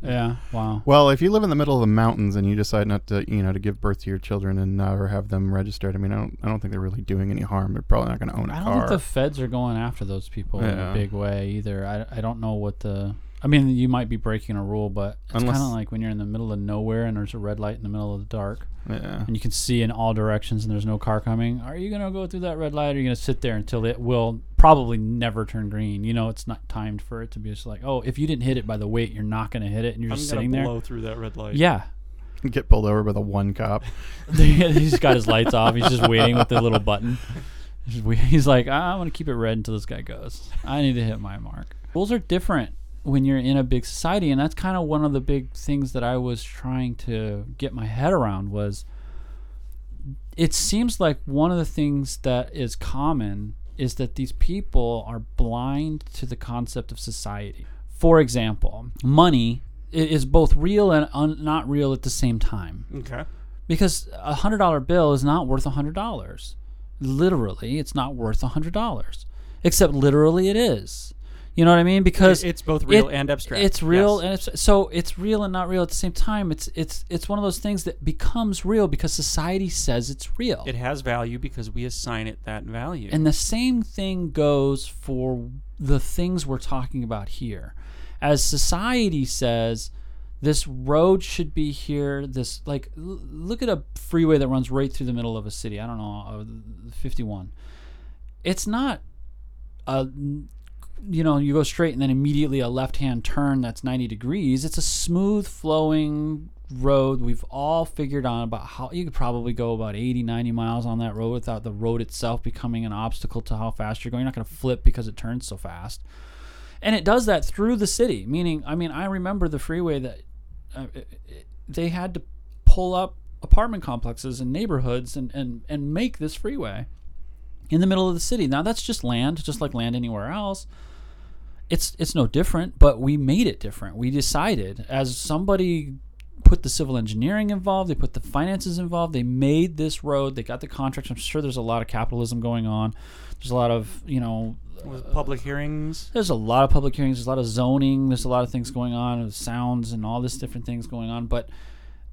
Speaker 2: yeah. Wow.
Speaker 3: Well, if you live in the middle of the mountains and you decide not to, you know, to give birth to your children and never have them registered, I mean, I don't, I don't think they're really doing any harm. They're probably not going to own a
Speaker 2: I
Speaker 3: car.
Speaker 2: I don't think the feds are going after those people in a big way either. I, I don't know what the. I mean, you might be breaking a rule, but it's kind
Speaker 3: Unless-
Speaker 2: of like when you're in the middle of nowhere and there's a red light in the middle of the dark
Speaker 3: yeah.
Speaker 2: and you can see in all directions and there's no car coming. Are you going to go through that red light or are you going to sit there until it will probably never turn green? You know, it's not timed for it to be just like, oh, if you didn't hit it by the weight, you're not going to hit it and you're
Speaker 4: I'm
Speaker 2: just
Speaker 4: gonna
Speaker 2: sitting there.
Speaker 4: blow through that red light.
Speaker 2: Yeah.
Speaker 3: Get pulled over by the one cop.
Speaker 2: he's got his lights off. He's just waiting with the little button. He's just He's like, I want to keep it red until this guy goes. I need to hit my mark. Rules are different when you're in a big society, and that's kind of one of the big things that I was trying to get my head around was. It seems like one of the things that is common is that these people are blind to the concept of society. For example, money is both real and un- not real at the same time
Speaker 4: Okay.
Speaker 2: because a hundred dollar bill is not worth a hundred dollars. Literally, it's not worth a hundred dollars. Except literally, it is. You know what I mean? Because
Speaker 4: it's both real
Speaker 2: it-
Speaker 4: and abstract.
Speaker 2: It's real
Speaker 4: Yes.
Speaker 2: and it's so it's real and not real at the same time. It's it's it's one of those things that becomes real because society says it's real.
Speaker 4: It has value because we assign it that value.
Speaker 2: And the same thing goes for the things we're talking about here. As society says, this road should be here. This, like, l- look at a freeway that runs right through the middle of a city. I don't know, uh, 51. It's not a, you know, you go straight and then immediately a left hand turn that's 90 degrees. It's a smooth flowing road. We've all figured on about how you could probably go about 80, 90 miles on that road without the road itself becoming an obstacle to how fast you're going. You're not going to flip because it turns so fast. And it does that through the city, meaning, I mean, I remember the freeway that uh, it- it- they had to pull up apartment complexes and neighborhoods and, and, and make this freeway in the middle of the city. Now that's just land, just like land anywhere else. It's it's no different, but we made it different. We decided as somebody put the civil engineering involved, they put the finances involved, they made this road, they got the contracts. I'm sure there's a lot of capitalism going on. There's a lot of, you know,
Speaker 4: public hearings.
Speaker 2: there's a lot of public hearings, there's a lot of zoning, there's a lot of things going on, sounds and all this different things going on. But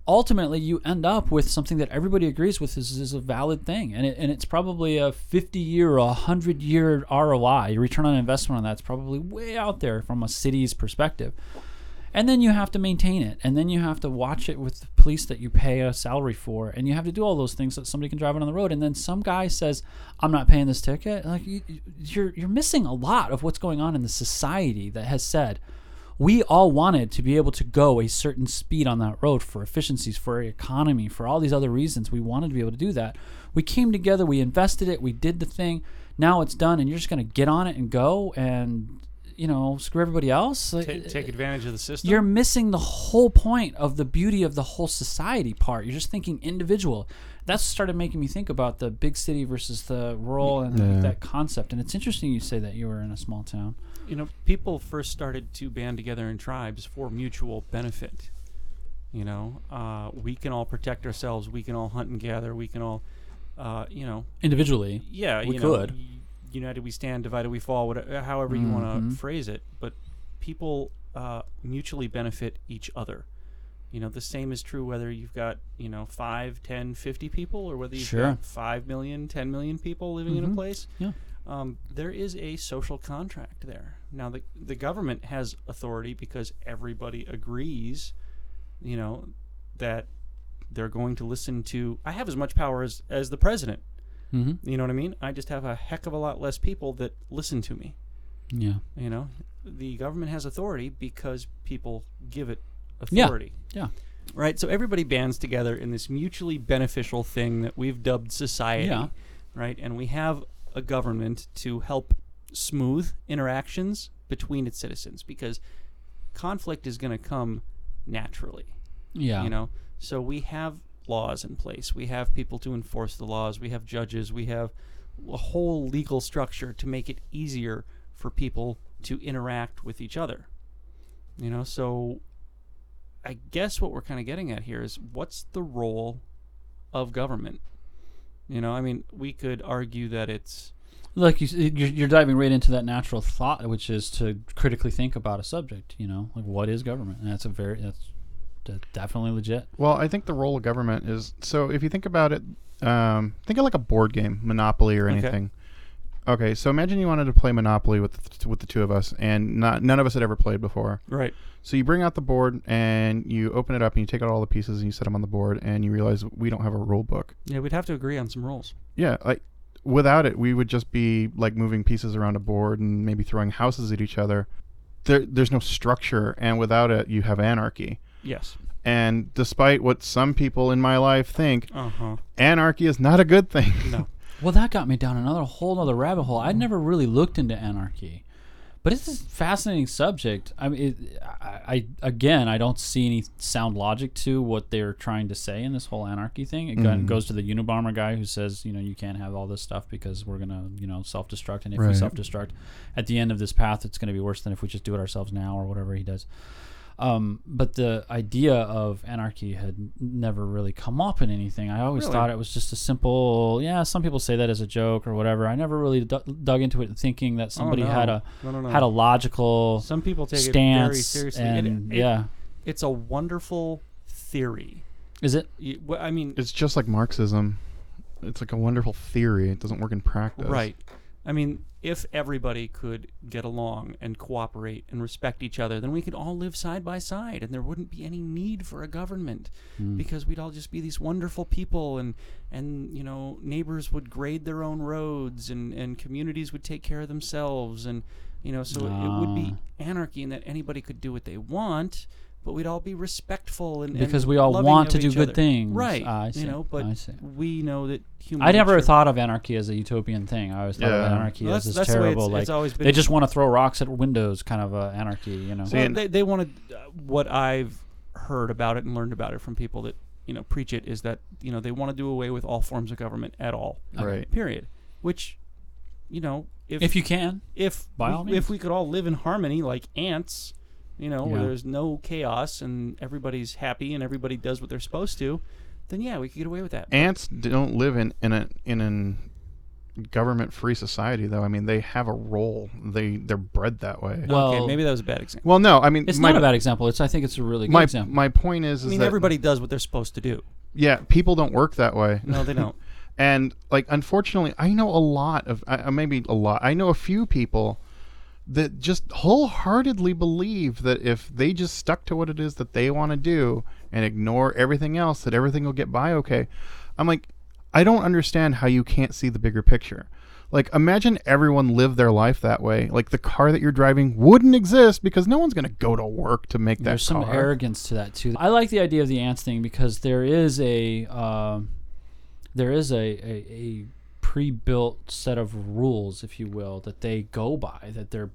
Speaker 2: ultimately, you end up with something that everybody agrees with is, is a valid thing, and it, and it's probably a 50 year or a 100 year ROI, return on investment on that's probably way out there from a city's perspective. And then you have to maintain it, and then you have to watch it with the police that you pay a salary for, and you have to do all those things so that somebody can drive it on the road. And then some guy says, "I'm not paying this ticket." Like you, you're you're missing a lot of what's going on in the society that has said we all wanted to be able to go a certain speed on that road for efficiencies, for economy, for all these other reasons. We wanted to be able to do that. We came together, we invested it, we did the thing. Now it's done, and you're just going to get on it and go and you know screw everybody else.
Speaker 4: Ta- take advantage of the system.
Speaker 2: You're missing the whole point of the beauty of the whole society part. You're just thinking individual. That started making me think about the big city versus the rural and
Speaker 3: Yeah.
Speaker 2: that concept. And it's interesting you say that you were in a small town.
Speaker 4: You know, people first started to band together in tribes for mutual benefit. You know, uh, we can all protect ourselves. We can all hunt and gather. We can all, uh, you know,
Speaker 2: Individually,
Speaker 4: yeah,
Speaker 2: We
Speaker 4: you know,
Speaker 2: could.
Speaker 4: united we stand, divided we fall. Whatever, however you want to phrase it, but people uh, mutually benefit each other. You know, the same is true whether you've got, you know, 5, 10, 50 people or whether you've
Speaker 2: Sure.
Speaker 4: got 5 million, 10 million people living in a
Speaker 2: Mhm.
Speaker 4: place.
Speaker 2: Yeah.
Speaker 4: Um, there is a social contract there. Now, the, the government has authority because everybody agrees, you know, that they're going to listen to. I have as much power as as the president.
Speaker 2: Mm-hmm.
Speaker 4: You know what I mean? I just have a heck of a lot less people that listen to me.
Speaker 2: Yeah.
Speaker 4: You know, the government has authority because people give it authority.
Speaker 2: Yeah. Yeah.
Speaker 4: Right. So everybody bands together in this mutually beneficial thing that we've dubbed society.
Speaker 2: Yeah.
Speaker 4: Right. And we have a government to help smooth interactions between its citizens because conflict is going to come naturally.
Speaker 2: Yeah.
Speaker 4: You know, so we have laws in place. We have people to enforce the laws. We have judges. We have a whole legal structure to make it easier for people to interact with each other. You know, so I guess what we're kind of getting at here is what's the role of government? You know, I mean, we could argue that it's
Speaker 2: like you, you're you're diving right into that natural thought, which is to critically think about a subject. You know, like what is government? And that's a very that's, that's definitely legit.
Speaker 3: Well, I think the role of government is so. If you think about it, um, think of like a board game, Monopoly or anything. Okay, so imagine you wanted to play Monopoly with the, with the two of us, and not none of us had ever played before.
Speaker 4: right.
Speaker 3: So you bring out the board and you open it up and you take out all the pieces and you set them on the board, and you realize we don't have a rule book.
Speaker 4: Yeah, we'd have to agree on some rules.
Speaker 3: Yeah, like without it, we would just be like moving pieces around a board and maybe throwing houses at each other. There, there's no structure, and without it, you have anarchy.
Speaker 4: Yes.
Speaker 3: And despite what some people in my life think,
Speaker 4: Uh huh.
Speaker 3: anarchy is not a good thing.
Speaker 4: No.
Speaker 2: Well, that got me down another whole other rabbit hole. I'd never really looked into anarchy, but it's a fascinating subject. I mean, it, I, I again, I don't see any sound logic to what they're trying to say in this whole anarchy thing. It
Speaker 3: Mhm.
Speaker 2: goes to the Unabomber guy who says, you know, you can't have all this stuff because we're gonna, you know, self-destruct, and if we self-destruct, at the end of this path, it's gonna be worse than if we just do it ourselves now or whatever he does. Um, but the idea of anarchy had never really come up in anything. I always
Speaker 4: Really?
Speaker 2: thought it was just a simple, yeah. Some people say that as a joke or whatever. I never really du- dug into it, thinking that somebody
Speaker 4: oh, no.
Speaker 2: had a
Speaker 4: no, no, no.
Speaker 2: had a logical
Speaker 4: Some people take it very
Speaker 2: stance,
Speaker 4: seriously.
Speaker 2: And
Speaker 4: it-
Speaker 2: yeah,
Speaker 4: it's a wonderful theory.
Speaker 2: is it?
Speaker 4: You, wh- I mean,
Speaker 3: It's just like Marxism. It's like a wonderful theory. It doesn't work in practice.
Speaker 4: right. I mean, if everybody could get along and cooperate and respect each other, then we could all live side by side, and there wouldn't be any need for a government
Speaker 2: Hmm.
Speaker 4: because we'd all just be these wonderful people, and and you know, neighbors would grade their own roads, and and communities would take care of themselves, and you know, so it would be
Speaker 2: Ah.
Speaker 4: anarchy in that anybody could do what they want. But we'd all be respectful and
Speaker 2: Because
Speaker 4: and
Speaker 2: we all want to do
Speaker 4: each
Speaker 2: good
Speaker 4: other.
Speaker 2: things.
Speaker 4: right?
Speaker 2: I see.
Speaker 4: You know, but
Speaker 2: I see.
Speaker 4: we know that human.
Speaker 2: I never
Speaker 4: nature-
Speaker 2: thought of anarchy as a utopian thing. I always thought of anarchy
Speaker 4: Well,
Speaker 2: as this
Speaker 4: that's the
Speaker 2: terrible,
Speaker 4: it's-
Speaker 2: like
Speaker 4: it's always been-
Speaker 2: they just want to throw rocks at windows, kind of uh, anarchy. You know.
Speaker 4: Well,
Speaker 3: and-
Speaker 4: they, they wanted uh, what I've heard about it and learned about it from people that you know preach it is that you know they want to do away with all forms of government at all.
Speaker 3: Right.
Speaker 4: Period. Which, you know, if
Speaker 2: if you can,
Speaker 4: if
Speaker 2: by
Speaker 4: we,
Speaker 2: all means.
Speaker 4: if we could all live in harmony like ants, you know, where there's no chaos and everybody's happy and everybody does what they're supposed to, then yeah, we could get away with that.
Speaker 3: Ants don't live in in a in an government free society though. I mean, they have a role. They they're bred that way.
Speaker 2: Well-
Speaker 4: okay, maybe that was a bad example.
Speaker 3: Well, no, I mean,
Speaker 2: it's
Speaker 3: my,
Speaker 2: not a bad example. It's I think it's a really good
Speaker 3: my
Speaker 2: example.
Speaker 3: my point is, is
Speaker 4: I mean,
Speaker 3: that
Speaker 4: everybody does what they're supposed to do.
Speaker 3: yeah, people don't work that way.
Speaker 4: No, they don't.
Speaker 3: And like, unfortunately, I know a lot of, I, I- maybe a lot. I know a few people that just wholeheartedly believe that if they just stuck to what it is that they want to do and ignore everything else, that everything will get by okay. I'm like, I don't understand how you can't see the bigger picture. Like, imagine everyone lived their life that way. Like, the car that you're driving wouldn't exist because no one's going to go to work to make that
Speaker 2: There's some arrogance to that too. I like the idea of the ants thing because there is a um there is a, a, a pre-built set of rules, if you will, that they go by. That they're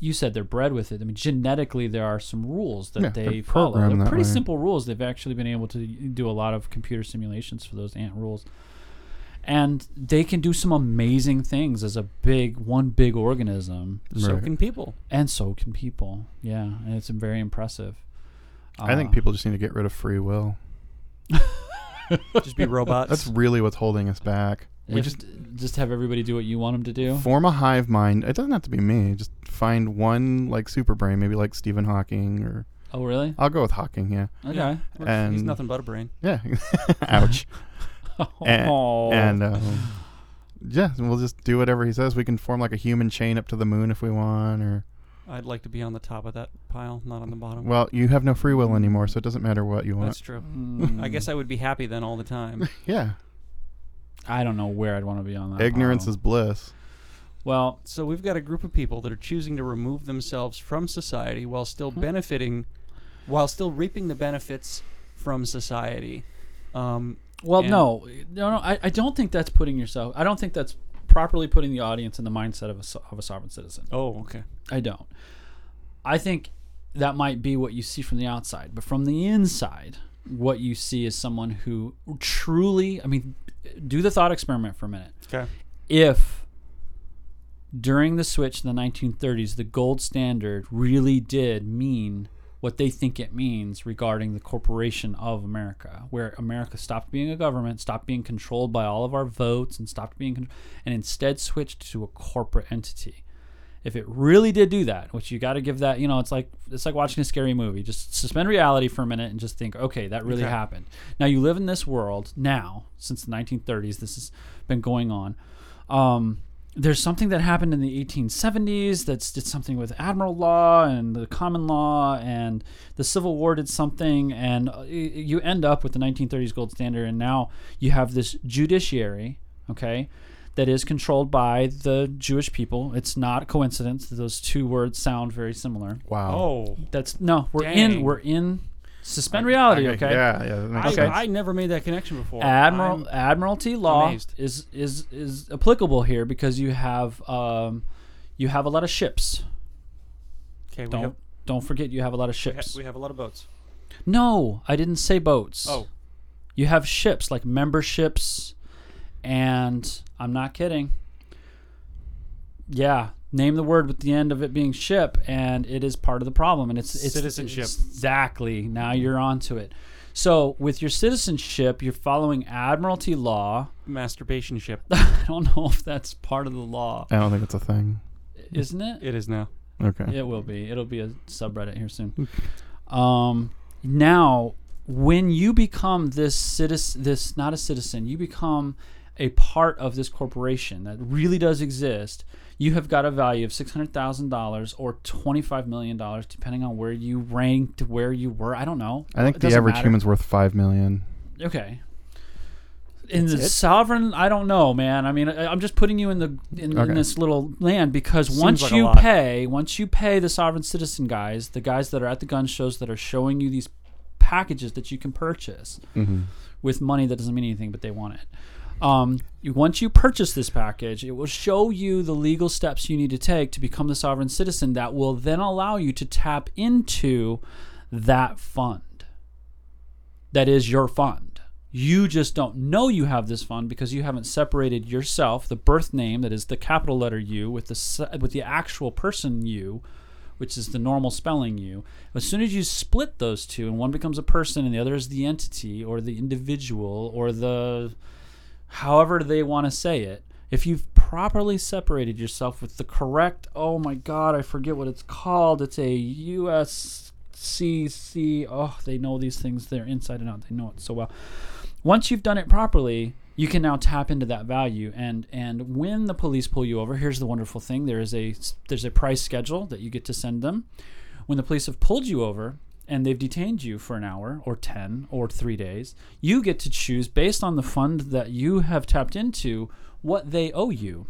Speaker 2: you said they're bred with it. I mean, genetically, there are some rules that
Speaker 3: Yeah,
Speaker 2: they
Speaker 3: they're
Speaker 2: follow. They're pretty
Speaker 3: way.
Speaker 2: simple rules. They've actually been able to do a lot of computer simulations for those ant rules. And they can do some amazing things as a big one big organism,
Speaker 4: So can people.
Speaker 2: and so can people. Yeah, and it's very impressive.
Speaker 3: I think
Speaker 2: Uh,
Speaker 3: people just need to get rid of free will.
Speaker 4: Just be robots.
Speaker 3: That's really what's holding us back. We
Speaker 2: if-
Speaker 3: just
Speaker 2: just have everybody do what you want them to do.
Speaker 3: form a hive mind. It doesn't have to be me. Just find one like super brain, maybe like Stephen Hawking, or
Speaker 2: Oh, really?
Speaker 3: I'll go with Hawking. Yeah,
Speaker 2: Okay.
Speaker 4: Yeah. He's nothing but a brain.
Speaker 3: yeah. Ouch. And,
Speaker 2: Oh.
Speaker 3: and um, yeah, we'll just do whatever he says. We can form like a human chain up to the moon if we want, or
Speaker 4: I'd like to be on the top of that pile, not on the bottom.
Speaker 3: Well, you have no free will anymore, so it doesn't matter what you want.
Speaker 4: That's true.
Speaker 2: Mm,
Speaker 4: I guess I would be happy then all the time.
Speaker 3: yeah.
Speaker 2: I don't know where I'd want to be on that.
Speaker 3: Ignorance
Speaker 2: pile.
Speaker 3: is bliss.
Speaker 2: well.
Speaker 4: So we've got a group of people that are choosing to remove themselves from society while still benefiting, while still reaping the benefits from society. Um,
Speaker 2: Well, no, no, no. I, I don't think that's putting yourself. I don't think that's properly putting the audience in the mindset of a of a sovereign citizen.
Speaker 4: oh, okay.
Speaker 2: I don't. I think that might be what you see from the outside, but from the inside, what you see is someone who truly. I mean, do the thought experiment for a minute.
Speaker 4: Okay.
Speaker 2: If during the switch in the 1930s, the gold standard really did mean what they think it means regarding the corporation of America, where America stopped being a government, stopped being controlled by all of our votes, and stopped being, con- and instead switched to a corporate entity. If it really did do that, which you got to give that, you know, it's like it's like watching a scary movie. Just suspend reality for a minute and just think, okay, that really
Speaker 4: Okay.
Speaker 2: happened. Now you live in this world now since the 1930s. This has been going on. Um, there's something that happened in the 1870s that's did something with admiral law and the common law and the civil war did something and uh, you end up with the 1930s gold standard and now you have this judiciary okay that is controlled by the jewish people it's not a coincidence that those two words sound very similar
Speaker 3: Wow.
Speaker 4: Oh,
Speaker 2: that's no we're in we're in suspend reality okay
Speaker 3: Yeah, yeah. That makes
Speaker 4: I,
Speaker 3: sense.
Speaker 4: I never made that connection before.
Speaker 2: Admiral
Speaker 4: I'm-
Speaker 2: Admiralty law
Speaker 4: amazed.
Speaker 2: is is is applicable here because you have um, you have a lot of ships.
Speaker 4: okay, we
Speaker 2: Don't
Speaker 4: have,
Speaker 2: don't forget you have a lot of
Speaker 4: we, ha-
Speaker 2: ships.
Speaker 4: we have a lot of boats.
Speaker 2: no, I didn't say boats.
Speaker 4: Oh,
Speaker 2: you have ships like memberships, and I'm not kidding. Yeah, name the word with the end of it being ship, and it is part of the problem. And it's, it's
Speaker 4: Citizenship.
Speaker 2: it's- exactly. Now you're onto it. So with your citizenship, you're following Admiralty law.
Speaker 4: masturbation ship.
Speaker 2: I don't know if that's part of the law,
Speaker 3: I don't think it's a thing.
Speaker 2: isn't it?
Speaker 4: It is now.
Speaker 3: Okay.
Speaker 2: It will be. It'll be a subreddit here soon. Um, now, when you become this citizen, this not a citizen, you become a part of this corporation that really does exist. You have got a value of six hundred thousand dollars or twenty five million dollars, depending on where you ranked, where you were. I don't know.
Speaker 3: I think
Speaker 2: It
Speaker 3: the average
Speaker 2: matter.
Speaker 3: human's worth 5 million.
Speaker 2: Okay. In
Speaker 4: That's
Speaker 2: the
Speaker 4: it?
Speaker 2: sovereign, I don't know, man. I mean, I, I'm just putting you in the in, in this little land because
Speaker 4: Seems
Speaker 2: once
Speaker 4: like
Speaker 2: you pay, once you pay the sovereign citizen guys, the guys that are at the gun shows that are showing you these packages that you can purchase
Speaker 3: Mm-hmm.
Speaker 2: with money that doesn't mean anything, but they want it. Um, you, once you purchase this package, it will show you the legal steps you need to take to become the sovereign citizen that will then allow you to tap into that fund. That is your fund. You just don't know you have this fund because you haven't separated yourself, the birth name that is the capital letter U, with the with the actual person U, which is the normal spelling U. As soon as you split those two, and one becomes a person and the other is the entity or the individual or the however they want to say it, if you've properly separated yourself with the correct, oh my God, I forget what it's called. It's a USCC. Oh, they know these things. They're inside and out. They know it so well. Once you've done it properly, you can now tap into that value. And and when the police pull you over, here's the wonderful thing: there is a there's a price schedule that you get to send them. When the police have pulled you over, and they've detained you for an hour or 10 or 3 days, you get to choose based on the fund that you have tapped into what they owe you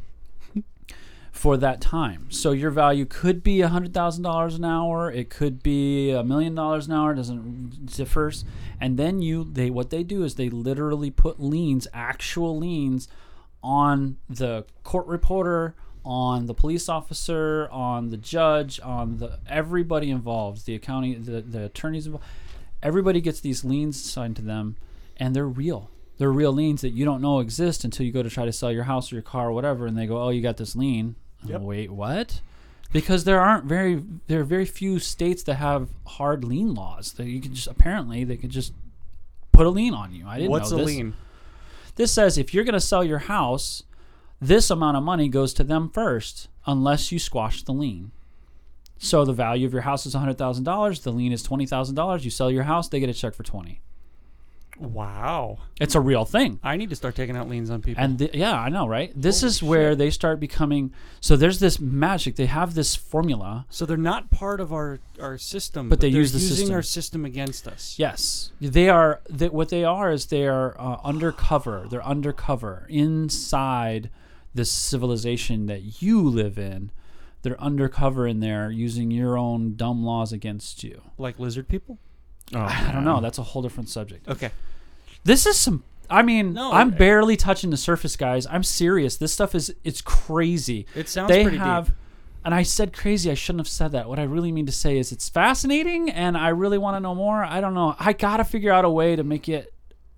Speaker 2: for that time. So your value could be $100,000 an hour, it could be a million dollars an hour, it doesn't differs. And then you they what they do is they literally put liens, actual liens on the court reporter, on the police officer, on the judge, on the everybody involved, the accounting, the, the attorneys involved. Everybody gets these liens assigned to them, and they're real. They're real liens that you don't know exist until you go to try to sell your house or your car or whatever, and they go, "Oh, you got this lien."
Speaker 4: Yep.
Speaker 2: Wait, what? Because there aren't very there are very few states that have hard lien laws. That you can just apparently they could just put a lien on you. I didn't
Speaker 4: What's
Speaker 2: know
Speaker 4: a
Speaker 2: this.
Speaker 4: lien?
Speaker 2: This says if you're going to sell your house, this amount of money goes to them first, unless you squash the lien. So the value of your house is hundred thousand dollars. The lien is twenty thousand dollars. You sell your house, they get a check for twenty.
Speaker 4: Wow.
Speaker 2: It's a real thing.
Speaker 4: I need to start taking out liens on people.
Speaker 2: And the, yeah, I know, right? This
Speaker 4: Holy
Speaker 2: is where
Speaker 4: shit.
Speaker 2: they start becoming. So there's this magic. They have this formula.
Speaker 4: so they're not part of our, our system,
Speaker 2: But they
Speaker 4: they're
Speaker 2: use the
Speaker 4: using
Speaker 2: system.
Speaker 4: our system against us.
Speaker 2: Yes, they are. They, what they are is they are uh, undercover. They're undercover inside this civilization that you live in. They're undercover in there, using your own dumb laws against you.
Speaker 4: Like lizard people?
Speaker 3: Oh,
Speaker 2: I don't know. That's a whole different subject.
Speaker 4: Okay.
Speaker 2: This is some. I mean,
Speaker 4: No,
Speaker 2: I'm
Speaker 4: I-
Speaker 2: barely touching the surface, guys. I'm serious. This stuff is it's crazy.
Speaker 4: It sounds
Speaker 2: they
Speaker 4: pretty
Speaker 2: have,
Speaker 4: deep.
Speaker 2: and I said crazy. I shouldn't have said that. What I really mean to say is it's fascinating, and I really want to know more. I don't know. I gotta figure out a way to make it,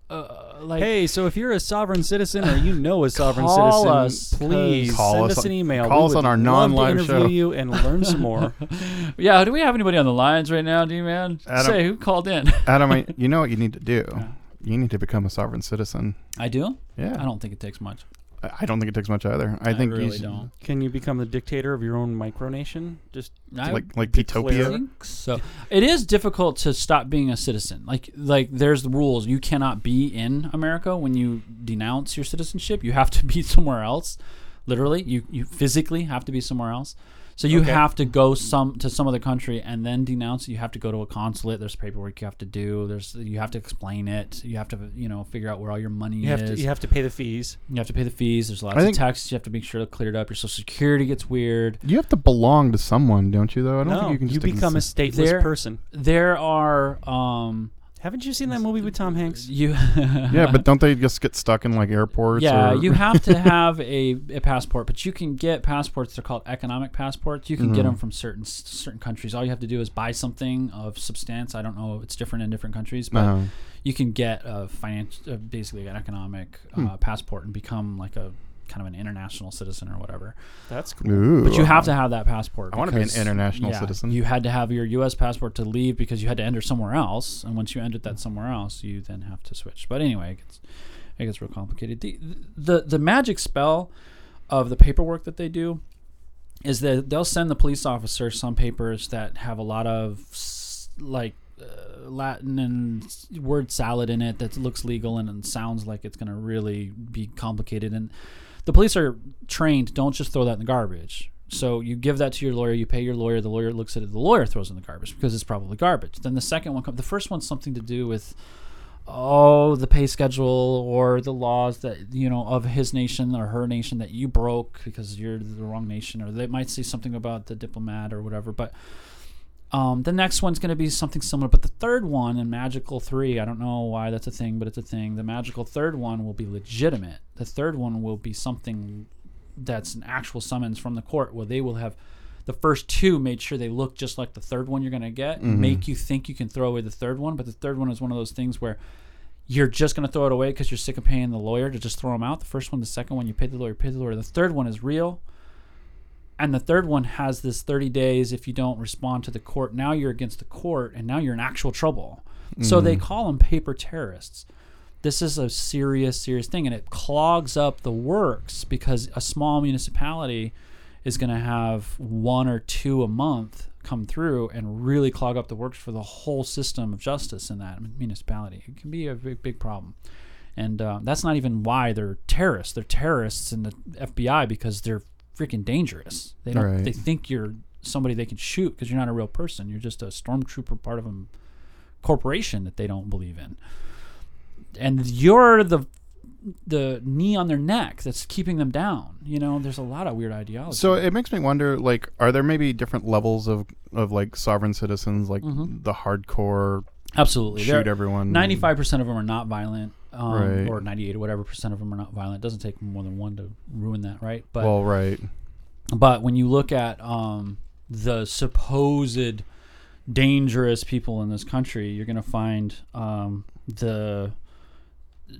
Speaker 2: uh, like
Speaker 4: Hey, so if you're a sovereign citizen or you know a sovereign
Speaker 2: Call
Speaker 4: citizen,
Speaker 2: us, 'cause-
Speaker 4: please
Speaker 3: Call
Speaker 4: send
Speaker 3: us
Speaker 4: us,
Speaker 3: on-
Speaker 4: an email.
Speaker 3: call
Speaker 4: We
Speaker 3: us
Speaker 4: would
Speaker 3: on our
Speaker 4: love
Speaker 3: non-live
Speaker 4: to interview
Speaker 3: show.
Speaker 4: you and learn some more.
Speaker 2: yeah. Do we have anybody on the lines right now, D man?
Speaker 3: Adam-
Speaker 2: Say who called in.
Speaker 3: Adam, I, you know what you need to do? You need to become a sovereign citizen.
Speaker 2: I do.
Speaker 3: Yeah.
Speaker 2: I don't think it takes much.
Speaker 3: I I don't think it takes much either. I,
Speaker 2: I
Speaker 3: think
Speaker 2: really
Speaker 3: you should,
Speaker 2: don't.
Speaker 4: Can you become the dictator of your own micronation? Just
Speaker 2: I
Speaker 3: like like
Speaker 4: declare-
Speaker 3: Petopia.
Speaker 2: so. It is difficult to stop being a citizen. Like like there's the rules. You cannot be in America when you denounce your citizenship. You have to be somewhere else. Literally, you you physically have to be somewhere else. So you
Speaker 4: Okay.
Speaker 2: have to go some to some other country and then denounce. it. You have to go to a consulate. There's paperwork you have to do. There's you have to explain it. You have to you know figure out where all your money
Speaker 4: you have
Speaker 2: is.
Speaker 4: to you have to pay the fees.
Speaker 2: You have to pay the fees. There's lots
Speaker 3: I
Speaker 2: of taxes you have to make sure they're cleared up. Your social security gets weird.
Speaker 3: You have to belong to someone, don't you? Though I don't
Speaker 4: no,
Speaker 3: think you can just You
Speaker 4: become a
Speaker 3: exist.
Speaker 4: stateless
Speaker 2: There-
Speaker 4: person.
Speaker 2: There are um
Speaker 4: Haven't you seen that movie with Tom Hanks?
Speaker 2: you
Speaker 3: yeah, but don't they just get stuck in like airports?
Speaker 2: yeah
Speaker 3: or,
Speaker 2: you have to have a, a passport but you can get passports they're called economic passports you can get
Speaker 3: Mhm.
Speaker 2: them from certain certain countries all you have to do is buy something of substance i don't know if it's different in different countries but
Speaker 3: Uh,
Speaker 2: you can get a financial uh, basically an economic uh,
Speaker 3: Hmm.
Speaker 2: passport and become like a kind of an international citizen or whatever
Speaker 4: That's cool.
Speaker 3: ooh,
Speaker 2: but you have to have that passport
Speaker 3: I wanna be an international
Speaker 2: yeah,
Speaker 3: citizen.
Speaker 2: You had to have your U.S. passport to leave because you had to enter somewhere else, and once you entered that somewhere else, you then have to switch. But anyway, it gets, it gets real complicated. The, the the magic spell of the paperwork that they do is that they'll send the police officer some papers that have a lot of like uh, Latin and word salad in it that looks legal and, and sounds like it's going to really be complicated. And the police are trained. Don't just throw that in the garbage. So you give that to your lawyer. You pay your lawyer. The lawyer looks at it. The lawyer throws in the garbage because it's probably garbage. Then the second one comes. The first one's something to do with oh the pay schedule or the laws that you know of his nation or her nation that you broke because you're the wrong nation or they might say something about the diplomat or whatever but um, the next one's going to be something similar but the third one in magical 3 i don't know why that's a thing but it's a thing the magical third one will be legitimate the third one will be something that's an actual summons from the court where they will have the first two made sure they look just like the third one you're going to get make you think you can throw away the third one but the third one is one of those things where you're just going to throw it away because you're sick of paying the lawyer to just throw them out. The first one, the second one, you pay the lawyer, pay the lawyer. The third one is real. And the third one has this 30 days if you don't respond to the court. Now you're against the court and now you're in actual trouble. So they call them paper terrorists. This is a serious, serious thing. And it clogs up the works because a small municipality is going to have one or two a month come through and really clog up the works for the whole system of justice in that municipality. It can be a big, big problem. And uh, that's not even why they're terrorists. They're terrorists in the FBI because they're freaking dangerous. They don't.
Speaker 3: Right.
Speaker 2: They think you're somebody they can shoot because you're not a real person. You're just a stormtrooper, part of a corporation that they don't believe in. And you're the the knee on their neck that's keeping them down. You know, there's a lot of weird ideology.
Speaker 3: So it makes me wonder, like, are there maybe different levels of of like sovereign citizens, like
Speaker 2: Mhm.
Speaker 3: the hardcore
Speaker 2: absolutely,
Speaker 3: shoot
Speaker 2: There-
Speaker 3: everyone?
Speaker 2: 95% of them are not violent um,
Speaker 3: Right.
Speaker 2: or 98 or whatever percent of them are not violent it doesn't take more than one to ruin that right but
Speaker 3: well, right.
Speaker 2: but when you look at um, the supposed dangerous people in this country you're going to find um, the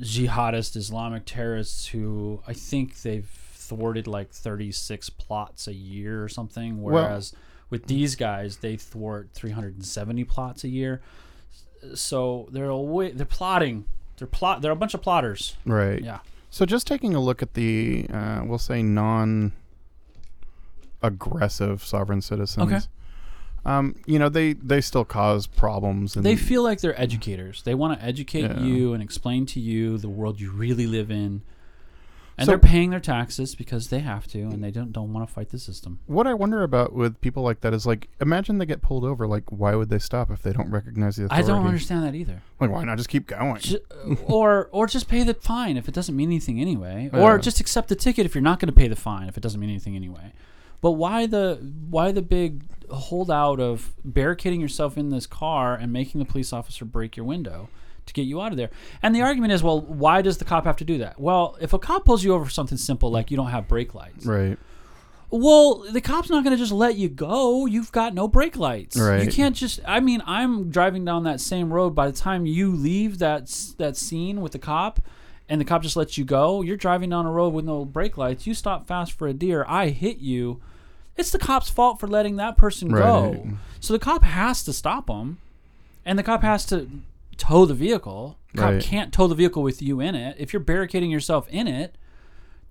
Speaker 2: jihadist islamic terrorists who i think they've thwarted like 36 plots a year or something
Speaker 3: Well-
Speaker 2: whereas with these guys they thwart 370 plots a year so they're a way, they're plotting they're plot they're a bunch of plotters
Speaker 3: Right.
Speaker 2: yeah
Speaker 3: So just taking a look at the, uh, we'll say non aggressive sovereign citizens.
Speaker 2: Okay.
Speaker 3: um, you know, they they still cause problems. And
Speaker 2: They feel like they're educators. They want to educate
Speaker 3: Yeah.
Speaker 2: you and explain to you the world you really live in. And
Speaker 3: So-
Speaker 2: they're paying their taxes because they have to, and they don't don't want to fight the system.
Speaker 3: What I wonder about with people like that is like, imagine they get pulled over. Like, why would they stop if they don't recognize the
Speaker 2: I don't understand that either.
Speaker 3: Like, why not just keep going?
Speaker 2: Ju- uh, or or just pay the fine if it doesn't mean anything anyway,
Speaker 3: Yeah.
Speaker 2: or just accept the ticket if you're not going to pay the fine if it doesn't mean anything anyway. But why the why the big holdout of barricading yourself in this car and making the police officer break your window to get you out of there? And the argument is, well, why does the cop have to do that? Well, if a cop pulls you over for something simple like you don't have brake lights,
Speaker 3: right.
Speaker 2: well, the cop's not going to just let you go. You've got no brake lights.
Speaker 3: Right.
Speaker 2: You can't just. I mean, I'm driving down that same road. By the time you leave that that scene with the cop, and the cop just lets you go, you're driving down a road with no brake lights. You stop fast for a deer. I hit you. It's the cop's fault for letting that person go. So the cop has to stop him, and the cop has to tow the vehicle. Cop
Speaker 3: Right.
Speaker 2: can't tow the vehicle with you in it. If you're barricading yourself in it,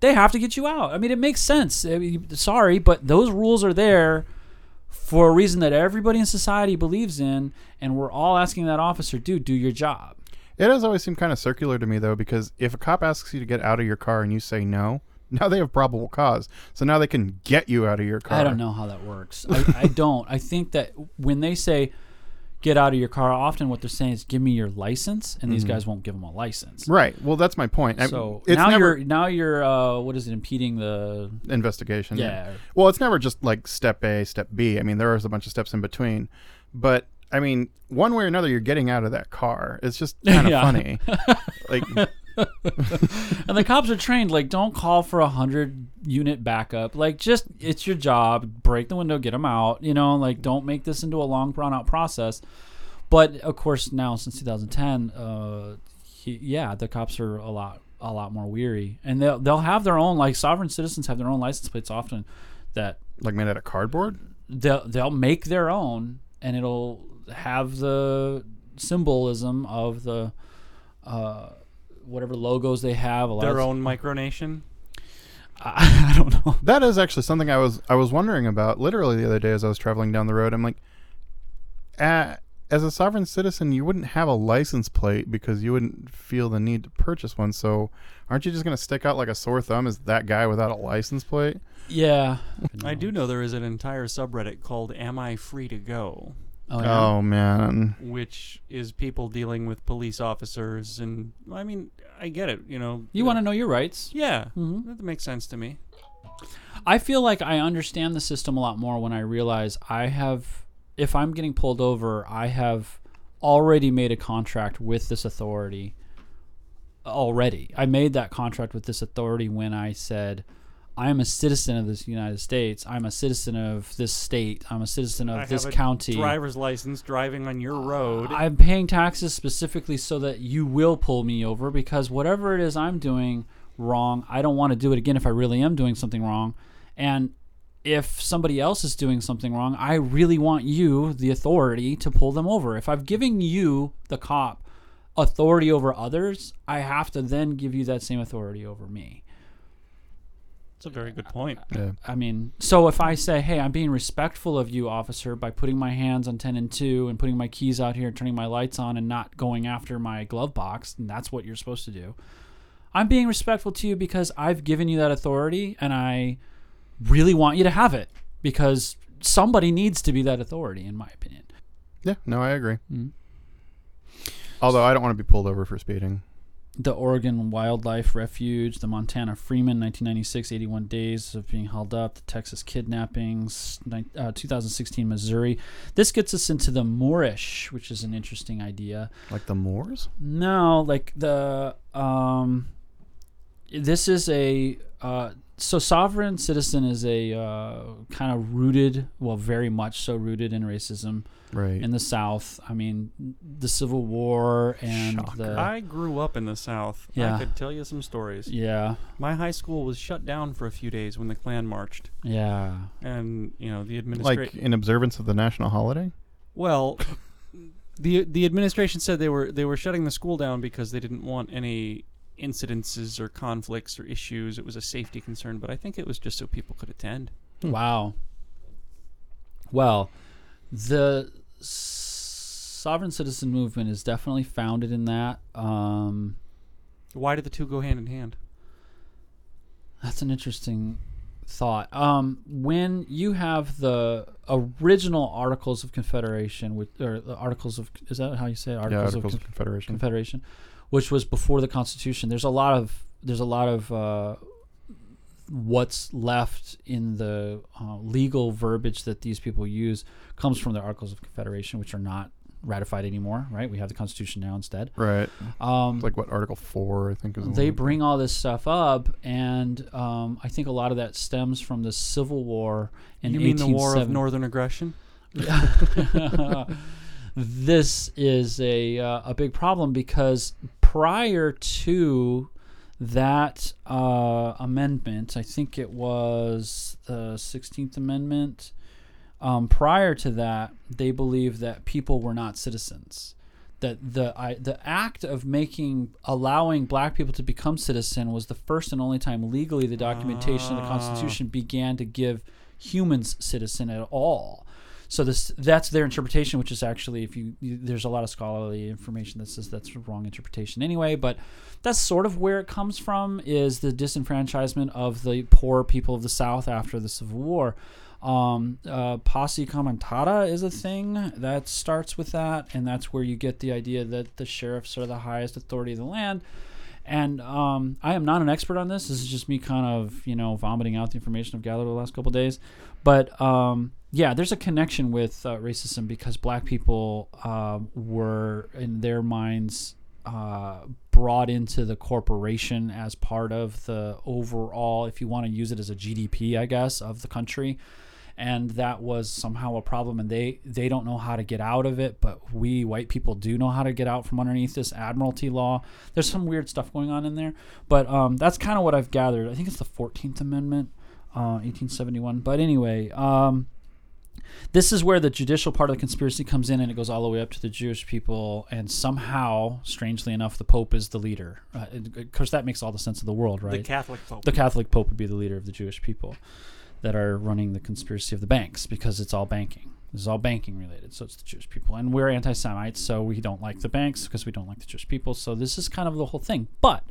Speaker 2: they have to get you out. I mean, it makes sense. I mean, sorry, but those rules are there for a reason that everybody in society believes in, and we're all asking that officer, dude, do your job.
Speaker 3: It does always seem kind of circular to me though, because if a cop asks you to get out of your car and you say no, now they have probable cause. So now they can get you out of your car.
Speaker 2: I don't know how that works. I, I don't. I think that when they say get out of your car, often what they're saying is give me your license, and these guys won't give them a license.
Speaker 3: Right. Well, that's my point. I-
Speaker 2: So
Speaker 3: it's
Speaker 2: now
Speaker 3: never
Speaker 2: you're now you're uh, what is it impeding the
Speaker 3: investigation.
Speaker 2: yeah
Speaker 3: Well, it's never just like step A, step B. I mean, there is a bunch of steps in between. But I mean, one way or another, you're getting out of that car. It's just kind of
Speaker 2: Yeah.
Speaker 3: funny. like,
Speaker 2: and the cops are trained like don't call for a hundred unit backup. Like just it's your job. Break the window get them out you know? Like don't make this into a long drawn out process. But of course now since 2010 uh he, yeah the cops are a lot a lot more weary. And they'll they'll have their own like sovereign citizens have their own license plates often that
Speaker 3: like made out of cardboard.
Speaker 2: they'll they'll make their own and it'll have the symbolism of the uh whatever logos they have a lot
Speaker 4: Their
Speaker 2: of,
Speaker 4: own micronation.
Speaker 2: I, I don't know
Speaker 3: That is actually something I was I was wondering about literally the other day as I was traveling down the road. I'm like, uh, as a sovereign citizen, you wouldn't have a license plate because you wouldn't feel the need to purchase one. So, aren't you just going to stick out like a sore thumb as that guy without a license plate?
Speaker 2: yeah
Speaker 4: I do know there is an entire subreddit called "Am I Free to Go,"
Speaker 2: oh, yeah.
Speaker 3: Oh man,
Speaker 4: which is people dealing with police officers, and I mean, I get it. You know,
Speaker 2: you want to know your rights
Speaker 4: Yeah,
Speaker 2: Mhm.
Speaker 4: that makes sense to me.
Speaker 2: I feel like I understand the system a lot more when I realize I have, if I'm getting pulled over, I have already made a contract with this authority. Already, I made that contract with this authority when I said, I am a citizen of this United States. I'm a citizen of this state. I'm a citizen of
Speaker 4: I
Speaker 2: this
Speaker 4: have a
Speaker 2: county.
Speaker 4: driver's license driving on your road.
Speaker 2: I'm paying taxes specifically so that you will pull me over because whatever it is I'm doing wrong, I don't want to do it again if I really am doing something wrong. And if somebody else is doing something wrong, I really want you, the authority, to pull them over. If I've given you, the cop, authority over others, I have to then give you that same authority over me.
Speaker 4: That's a very good point.
Speaker 3: yeah.
Speaker 2: I mean, so if I say, "Hey, I'm being respectful of you, officer, by putting my hands on 10 and 2 and putting my keys out here and turning my lights on and not going after my glove box," and that's what you're supposed to do. I'm being respectful to you because I've given you that authority and I really want you to have it because somebody needs to be that authority in my opinion.
Speaker 3: Yeah, no, I agree.
Speaker 2: Mm-hmm.
Speaker 3: Although I don't want to be pulled over for speeding.
Speaker 2: The Oregon Wildlife Refuge, the Montana Freemen, 1996, 81 days of being held up, the Texas kidnappings, uh, 2016 Missouri. This gets us into the Moorish, which is an interesting idea.
Speaker 3: Like the Moors?
Speaker 2: No, like the um, this is a uh, so sovereign citizen is a uh, kind of rooted, well, very much so rooted in racism
Speaker 3: Right.
Speaker 2: in the South. I mean, the Civil War and
Speaker 3: Shocker.
Speaker 2: the
Speaker 4: I grew up in the South.
Speaker 2: Yeah.
Speaker 4: I could tell you some stories.
Speaker 2: yeah,
Speaker 4: My high school was shut down for a few days when the Klan marched,
Speaker 2: yeah.
Speaker 4: and you know the administration.
Speaker 3: like in observance of the national holiday?
Speaker 4: well, the the administration said they were they were shutting the school down because they didn't want any incidences or conflicts or issues. It was a safety concern, but I think it was just so people could attend.
Speaker 3: Hmm.
Speaker 2: Wow. Well, the sovereign citizen movement is definitely founded in that. Um,
Speaker 4: Why do the two go hand in hand?
Speaker 2: That's an interesting thought. Um, when you have the original Articles of Confederation, with or the Articles of is that how you say it?
Speaker 3: yeah, Articles
Speaker 2: of
Speaker 3: of Confederation.
Speaker 2: Confederation, which was before the Constitution. There's a lot of there's a lot of uh, what's left in the uh, legal verbiage that these people use comes from the Articles of Confederation, which are not ratified anymore. Right? We have the Constitution now instead.
Speaker 3: Right.
Speaker 2: Um,
Speaker 3: It's like what Article Four, I think is. the
Speaker 2: they
Speaker 3: one.
Speaker 2: bring all this stuff up, and um, I think a lot of that stems from the Civil War in
Speaker 4: you mean the War of Northern Aggression? Yeah.
Speaker 2: This is a uh, a big problem because prior to that uh, amendment, I think it was the Sixteenth Amendment. Um, prior to that, they believed that people were not citizens. That the I, the act of making allowing black people to become citizen was the first and only time legally the documentation of the Constitution began to give humans citizen at all. So this that's their interpretation, which is actually if you, you there's a lot of scholarly information that says that's wrong interpretation anyway, but that's sort of where it comes from is the disenfranchisement of the poor people of the South after the Civil War. Um, uh, posse comitatus is a thing that starts with that, and that's where you get the idea that the sheriffs are the highest authority of the land. And um, I am not an expert on this. This is just me kind of, you know, vomiting out the information I've gathered the last couple days. But um, yeah, there's a connection with uh, racism because black people uh, were, in their minds, uh, brought into the corporation as part of the overall, if you want to use it as a GDP, I guess, of the country. And that was somehow a problem, and they they don't know how to get out of it. But we white people do know how to get out from underneath this admiralty law. There's some weird stuff going on in there, but um, that's kind of what I've gathered. I think it's the Fourteenth Amendment, uh, 1871. But anyway, um, this is where the judicial part of the conspiracy comes in and it goes all the way up to the Jewish people and somehow strangely enough the pope is the leader uh, of course that makes all the sense of the world right
Speaker 4: The Catholic Pope.
Speaker 2: the Catholic Pope would be the leader of the Jewish people that are running the conspiracy of the banks because it's all banking. This is all banking related, so it's the Jewish people, and we're anti-Semites, so we don't like the banks because we don't like the Jewish people. So this is kind of the whole thing. But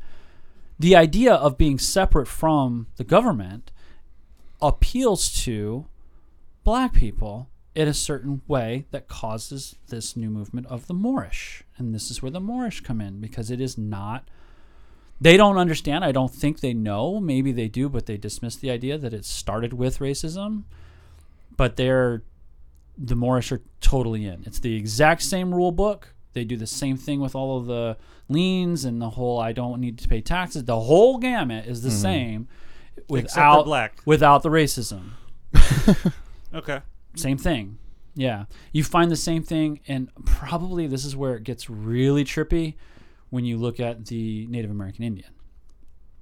Speaker 2: the idea of being separate from the government appeals to black people in a certain way that causes this new movement of the Moorish, and this is where the Moorish come in because it is not they don't understand. I don't think they know. Maybe they do, but they dismiss the idea that it started with racism. But they're the Moorish are totally in. It's the exact same rule book. They do the same thing with all of the liens and the whole I don't need to pay taxes. The whole gamut is the mm-hmm. same
Speaker 4: they're
Speaker 2: without
Speaker 4: black.
Speaker 2: without the racism.
Speaker 4: Okay.
Speaker 2: Same thing. Yeah. You find the same thing, and probably this is where it gets really trippy when you look at the Native American Indian.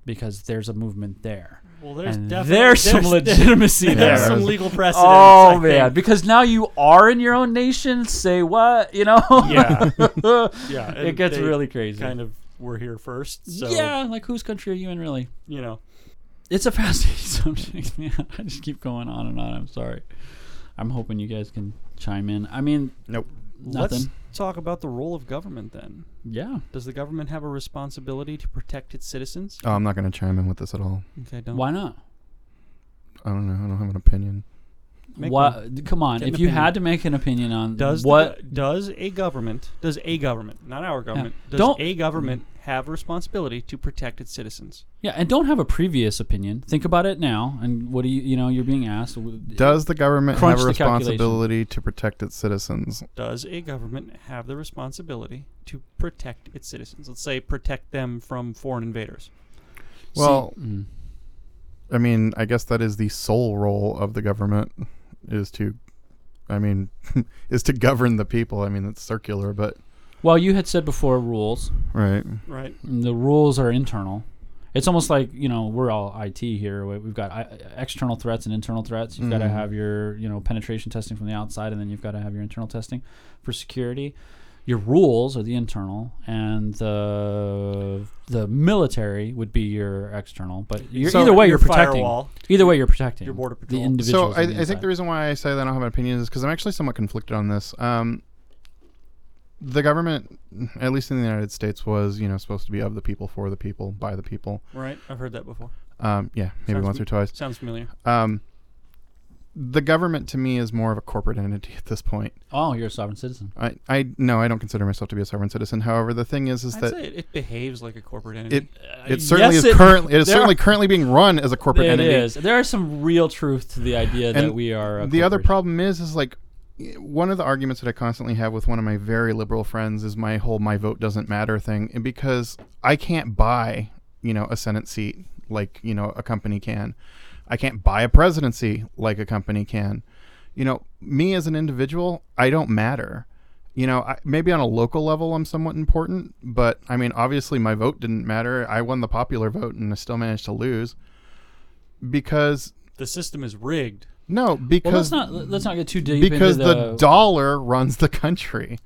Speaker 2: Because there's a movement there.
Speaker 4: Well, there's
Speaker 2: and
Speaker 4: definitely
Speaker 2: there's some legitimacy
Speaker 4: there's
Speaker 2: there.
Speaker 4: There's some legal precedent.
Speaker 2: Oh man, because now you are in your own nation. Say what? You know?
Speaker 4: Yeah. yeah,
Speaker 2: it gets really crazy.
Speaker 4: Kind of we're here first, so
Speaker 2: yeah, like whose country are you in, really?
Speaker 4: you know.
Speaker 2: It's a fascinating subject, man. I just keep going on and on. I'm sorry. I'm hoping you guys can chime in. I mean,
Speaker 3: Nope.
Speaker 2: nothing.
Speaker 4: Let's talk about the role of government then.
Speaker 2: yeah.
Speaker 4: Does the government have a responsibility to protect its citizens?
Speaker 3: Oh, I'm not going to chime in with this at all.
Speaker 4: Okay, don't.
Speaker 2: Why not?
Speaker 3: I don't know. I don't have an opinion.
Speaker 4: Make
Speaker 2: What? Come on.
Speaker 4: Get
Speaker 2: If you
Speaker 4: opinion.
Speaker 2: had to make an opinion on
Speaker 4: Does
Speaker 2: what,
Speaker 4: go- does a government does a government not our government does
Speaker 2: Don't-
Speaker 4: a government have a responsibility to protect its citizens?
Speaker 2: yeah, and don't have a previous opinion. Think about it now. And what do you? You know, you're being asked.
Speaker 3: Does the government have a responsibility to protect its citizens?
Speaker 4: Does a government have the responsibility to protect its citizens? Let's say protect them from foreign invaders.
Speaker 2: See-
Speaker 3: Well,
Speaker 2: mm.
Speaker 3: I mean, I guess that is the sole role of the government is to, I mean, is to govern the people. I mean, it's circular, but
Speaker 2: well, you had said before rules.
Speaker 3: right.
Speaker 4: Right.
Speaker 2: The rules are internal. It's almost like you know we're all IT here. We- We've got I- external threats and internal threats. You've got to
Speaker 3: mm-hmm.
Speaker 2: have your you know penetration testing from the outside, and then you've got to have your internal testing for security. Your rules are the internal, and the the military would be your external. But you're,
Speaker 3: So
Speaker 2: either way,
Speaker 4: your
Speaker 2: you're protecting.
Speaker 4: firewall,
Speaker 2: Either way, you're protecting
Speaker 4: your border
Speaker 2: the
Speaker 4: patrol.
Speaker 3: So. I,
Speaker 2: the
Speaker 3: I think the reason why I say that I don't have an opinion is because I'm actually somewhat conflicted on this. Um, the government, at least in the United States, was you know supposed to be of the people, for the people, by the people.
Speaker 4: right? I've heard that before.
Speaker 3: Um, yeah, maybe
Speaker 4: Sounds
Speaker 3: once
Speaker 4: m-
Speaker 3: or twice.
Speaker 4: Sounds familiar.
Speaker 3: Um, the government to me is more of a corporate entity at this point.
Speaker 2: oh, you're a sovereign citizen.
Speaker 3: I, I no, I don't consider myself to be a sovereign citizen. However, the thing is, is
Speaker 4: I'd
Speaker 3: that
Speaker 4: say it, it behaves like a corporate entity.
Speaker 3: it it certainly
Speaker 2: yes,
Speaker 3: is
Speaker 2: it-
Speaker 3: currently it is certainly
Speaker 2: are-
Speaker 3: currently being run as a corporate
Speaker 2: It
Speaker 3: entity.
Speaker 2: is. There is some real truth to the idea that we are. A
Speaker 3: the other problem is is like one of the arguments that I constantly have with one of my very liberal friends is my whole my vote doesn't matter thing and because I can't buy, you know, a senate seat like, you know, a company can. I can't buy a presidency like a company can. You know, me as an individual, I don't matter. You know, I, maybe on a local level I'm somewhat important, but I mean, obviously my vote didn't matter. I won the popular vote and I still managed to lose because
Speaker 4: the system is rigged.
Speaker 3: no,
Speaker 2: Well,
Speaker 3: because
Speaker 2: let's not let's not get too deep
Speaker 3: because
Speaker 2: into
Speaker 3: the, dollar runs the country.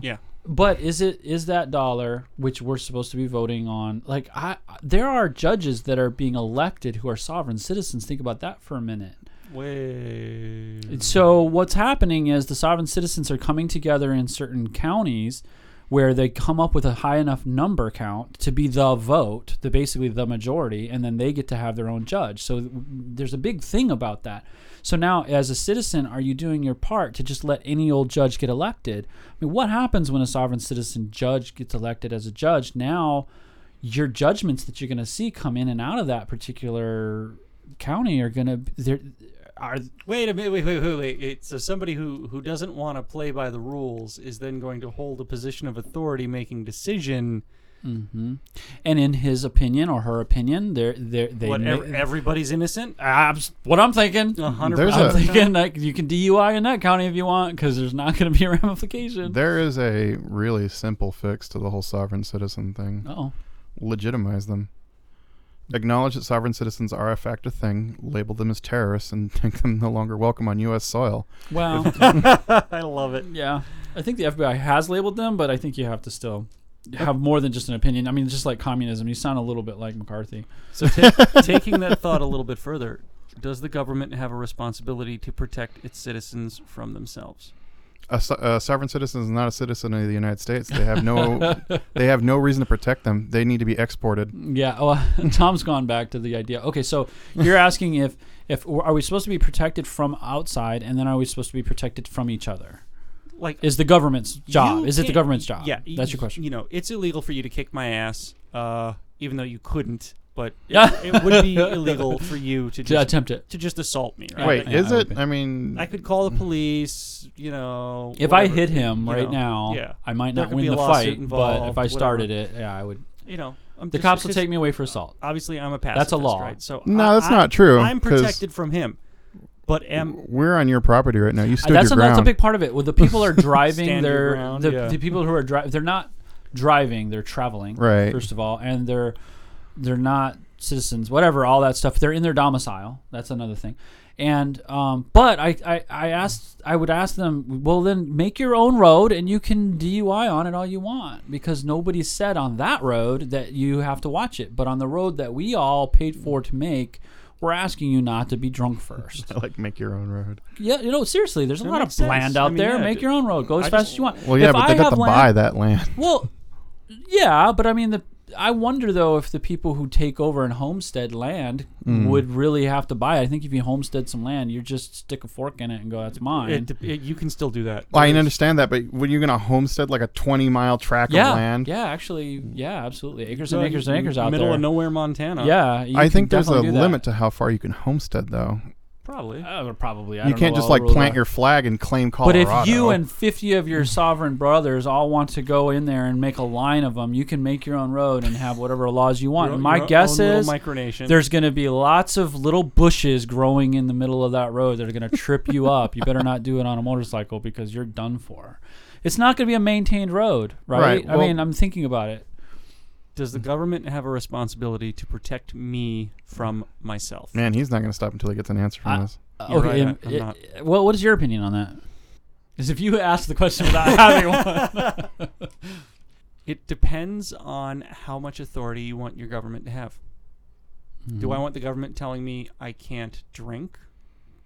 Speaker 4: Yeah.
Speaker 2: But is it is that dollar which we're supposed to be voting on? Like I, there are judges that are being elected who are sovereign citizens. Think about that for a minute.
Speaker 4: Way.
Speaker 2: So what's happening is the sovereign citizens are coming together in certain counties where they come up with a high enough number count to be the vote, the basically the majority, and then they get to have their own judge. So there's a big thing about that. So now, as a citizen, are you doing your part to just let any old judge get elected? I mean, what happens when a sovereign citizen judge gets elected as a judge? Now, your judgments that you're going to see come in and out of that particular county are going to they're are
Speaker 4: Wait a minute. Wait, wait, wait, wait. It, so somebody who who doesn't want to play by the rules is then going to hold a position of authority, making decision.
Speaker 2: Hmm And in his opinion or her opinion, they're they they
Speaker 4: what ev- everybody's innocent.
Speaker 2: abs- what I'm thinking.
Speaker 4: A hundred
Speaker 3: There's
Speaker 2: I'm
Speaker 3: a-
Speaker 2: thinking like you can DUI in that county if you want because there's not going to be a ramification.
Speaker 3: There is a really simple fix to the whole sovereign citizen thing.
Speaker 2: Oh,
Speaker 3: Legitimize them. Acknowledge that sovereign citizens are a fact a thing, label them as terrorists, and make them no longer welcome on U.S. soil.
Speaker 2: Wow.
Speaker 4: I love it.
Speaker 2: yeah. I think the FBI has labeled them, but I think you have to still have more than just an opinion. I mean, just like communism, you sound a little bit like McCarthy.
Speaker 4: So ta- taking that thought a little bit further, does the government have a responsibility to protect its citizens from themselves?
Speaker 3: A, so- a sovereign citizen is not a citizen of the United States. They have no, they have no reason to protect them. They need to be exported.
Speaker 2: Yeah. Well, Tom's gone back to the idea. Okay, so you're asking if if are we supposed to be protected from outside, and then are we supposed to be protected from each other?
Speaker 4: Like
Speaker 2: Is the government's job? Is it the government's job?
Speaker 4: Yeah,
Speaker 2: that's your question.
Speaker 4: You know, it's illegal for you to kick my ass, uh, even though you couldn't. But
Speaker 2: Yeah.
Speaker 4: it would be illegal for you to
Speaker 2: to
Speaker 4: just
Speaker 2: attempt it.
Speaker 4: to just assault me. Right?
Speaker 3: Wait,
Speaker 4: Like,
Speaker 2: yeah,
Speaker 3: is
Speaker 2: I
Speaker 3: it?
Speaker 2: be.
Speaker 3: I mean,
Speaker 4: I could call the police. You know,
Speaker 2: If I
Speaker 4: whatever,
Speaker 2: hit him
Speaker 4: you
Speaker 2: right
Speaker 4: know,
Speaker 2: now,
Speaker 4: yeah,
Speaker 2: I might
Speaker 4: There
Speaker 2: not
Speaker 4: could
Speaker 2: win
Speaker 4: be a
Speaker 2: the
Speaker 4: lawsuit
Speaker 2: fight, but if
Speaker 4: involved,
Speaker 2: I
Speaker 4: whatever.
Speaker 2: started it, yeah, I would.
Speaker 4: you know, I'm
Speaker 2: The
Speaker 4: just-
Speaker 2: cops will
Speaker 4: because
Speaker 2: take me away for assault.
Speaker 4: Obviously, I'm a pacifist.
Speaker 2: That's a law.
Speaker 4: right? So
Speaker 3: No,
Speaker 4: I-
Speaker 3: that's
Speaker 4: I-
Speaker 3: not true,
Speaker 4: I'm
Speaker 3: 'cause-
Speaker 4: protected from him, but am
Speaker 3: we're on your property right now. You stood
Speaker 2: that's a,
Speaker 3: your
Speaker 2: that's a big part of it. Well, the people are driving.
Speaker 4: Stand your
Speaker 2: they're
Speaker 4: ground,
Speaker 2: the,
Speaker 4: yeah.
Speaker 2: the people who are driving. They're not driving. They're traveling.
Speaker 3: Right.
Speaker 2: First of all, and they're they're not citizens. Whatever, all that stuff. They're in their domicile. That's another thing. And um, but I, I I asked I would ask them. Well, then make your own road, and you can DUI on it all you want because nobody said on that road that you have to watch it. But on the road that we all paid for to make. We're asking you not to be drunk first.
Speaker 3: like make your own road.
Speaker 2: Yeah, you know, seriously, there's a
Speaker 4: That
Speaker 2: lot of
Speaker 4: makes sense.
Speaker 2: land
Speaker 4: I
Speaker 2: out
Speaker 4: mean,
Speaker 2: there.
Speaker 4: yeah,
Speaker 2: Make your own road. Go as
Speaker 4: I
Speaker 2: fast
Speaker 4: just-
Speaker 2: as you want.
Speaker 3: Well, yeah,
Speaker 2: If
Speaker 3: but
Speaker 2: I
Speaker 3: they got
Speaker 2: have
Speaker 3: to
Speaker 2: land-
Speaker 3: buy that land.
Speaker 2: Well, yeah, but I mean, the I wonder though if the people who take over and homestead land
Speaker 3: Hmm.
Speaker 2: would really have to buy it. I think if you homestead some land, you just stick a fork in it and go, "That's mine."
Speaker 4: it, it, you can still do that.
Speaker 3: Well, I understand that, but when you're gonna homestead like a 20 mile tract
Speaker 2: yeah,
Speaker 3: of land,
Speaker 2: yeah, actually, yeah, absolutely, acres
Speaker 4: No,
Speaker 2: and acres and acres out
Speaker 4: middle
Speaker 2: there.
Speaker 4: Middle of nowhere, Montana.
Speaker 2: yeah, you
Speaker 3: I
Speaker 2: can
Speaker 3: think there's a
Speaker 2: definitely do that.
Speaker 3: limit to how far you can homestead, though.
Speaker 4: Probably.
Speaker 2: Uh, probably, I
Speaker 3: you
Speaker 2: don't
Speaker 3: can't
Speaker 2: know
Speaker 3: just like plant
Speaker 2: are.
Speaker 3: your flag and claim Colorado.
Speaker 2: But if you and 50 of your sovereign brothers all want to go in there and make a line of them, you can make your own road and have whatever laws you want.
Speaker 4: Your-
Speaker 2: And my
Speaker 4: your
Speaker 2: guess is
Speaker 4: micronation.
Speaker 2: there's going to be lots of little bushes growing in the middle of that road that are going to trip you up. You better not do it on a motorcycle because you're done for. It's not going to be a maintained road, right?
Speaker 3: Right,
Speaker 2: I
Speaker 3: well-
Speaker 2: mean, I'm thinking about it.
Speaker 4: Does the government have a responsibility to protect me from myself?
Speaker 3: man, he's not gonna stop until he gets an answer from
Speaker 2: I-
Speaker 3: us.
Speaker 2: Uh,
Speaker 4: You're
Speaker 2: okay,
Speaker 4: right, I- I'm
Speaker 2: it-
Speaker 4: not-
Speaker 2: well, what is your opinion on that? Because if you ask the question without having one,
Speaker 4: It depends on how much authority you want your government to have. Do I want the government telling me I can't drink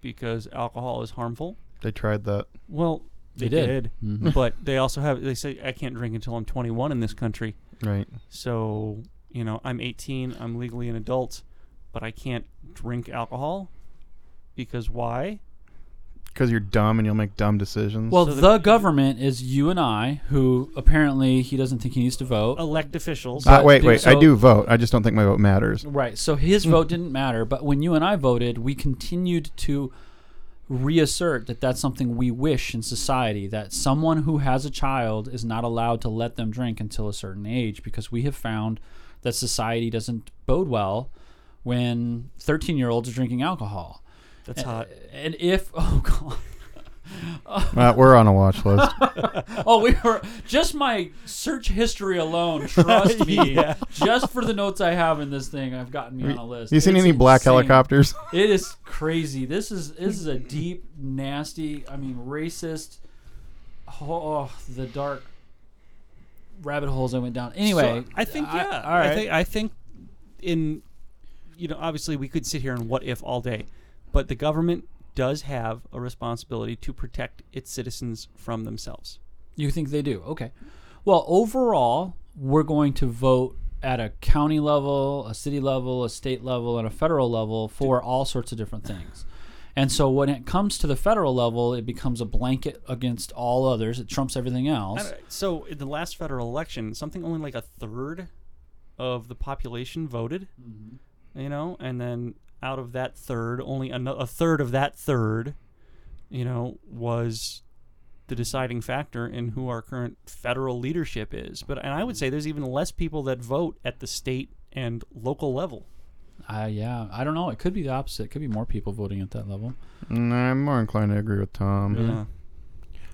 Speaker 4: because alcohol is harmful?
Speaker 3: They tried that.
Speaker 4: Well,
Speaker 2: They
Speaker 4: they,
Speaker 2: did.
Speaker 4: did,
Speaker 2: Mhm.
Speaker 4: but they also have. They say I can't drink until I'm 21 in this country.
Speaker 3: Right.
Speaker 4: So you know, I'm 18. I'm legally an adult, but I can't drink alcohol because why?
Speaker 3: Because you're dumb and you'll make dumb decisions.
Speaker 2: Well,
Speaker 4: So the-
Speaker 2: the, government is you and I, who apparently he doesn't think he needs to vote.
Speaker 4: Elect officials.
Speaker 3: uh,
Speaker 2: but
Speaker 3: wait,
Speaker 2: do-
Speaker 3: wait. I
Speaker 2: so-
Speaker 3: do vote. I just don't think my vote matters.
Speaker 2: Right. So his vote didn't matter, but when you and I voted, we continued to reassert that that's something we wish in society that someone who has a child is not allowed to let them drink until a certain age because we have found that society doesn't bode well when 13-year-olds are drinking alcohol.
Speaker 4: That's hot.
Speaker 2: And if oh god.
Speaker 3: Uh, we're on a watch list.
Speaker 2: Oh, we were just my search history alone. Trust me,
Speaker 4: Yeah.
Speaker 2: just for the notes I have in this thing, I've gotten me on a list.
Speaker 3: you seen
Speaker 2: It's
Speaker 3: any black
Speaker 2: insane.
Speaker 3: helicopters?
Speaker 2: It is crazy. This is this is a deep, nasty. I mean, racist. Oh, the dark rabbit holes I went down. Anyway,
Speaker 4: So, I think
Speaker 2: I-
Speaker 4: yeah.
Speaker 2: all right.
Speaker 4: I think I think in you know obviously we could sit here and what if all day, but the government does have a responsibility to protect its citizens from themselves.
Speaker 2: You think they do? Okay. Well, overall, we're going to vote at a county level, a city level, a state level, and a federal level for all sorts of different things. And so when it comes to the federal level, it becomes a blanket against all others. It trumps everything else.
Speaker 4: So in the last federal election, something only like a third of the population voted. Mm-hmm. You know, and then out of that third, only ano- a third of that third, you know, was the deciding factor in who our current federal leadership is. But and I would say there's even less people that vote at the state and local level.
Speaker 2: Uh, yeah, I don't know. It could be the opposite. It could be more people voting at that level.
Speaker 3: Mm, I'm more inclined to agree with Tom.
Speaker 4: Yeah.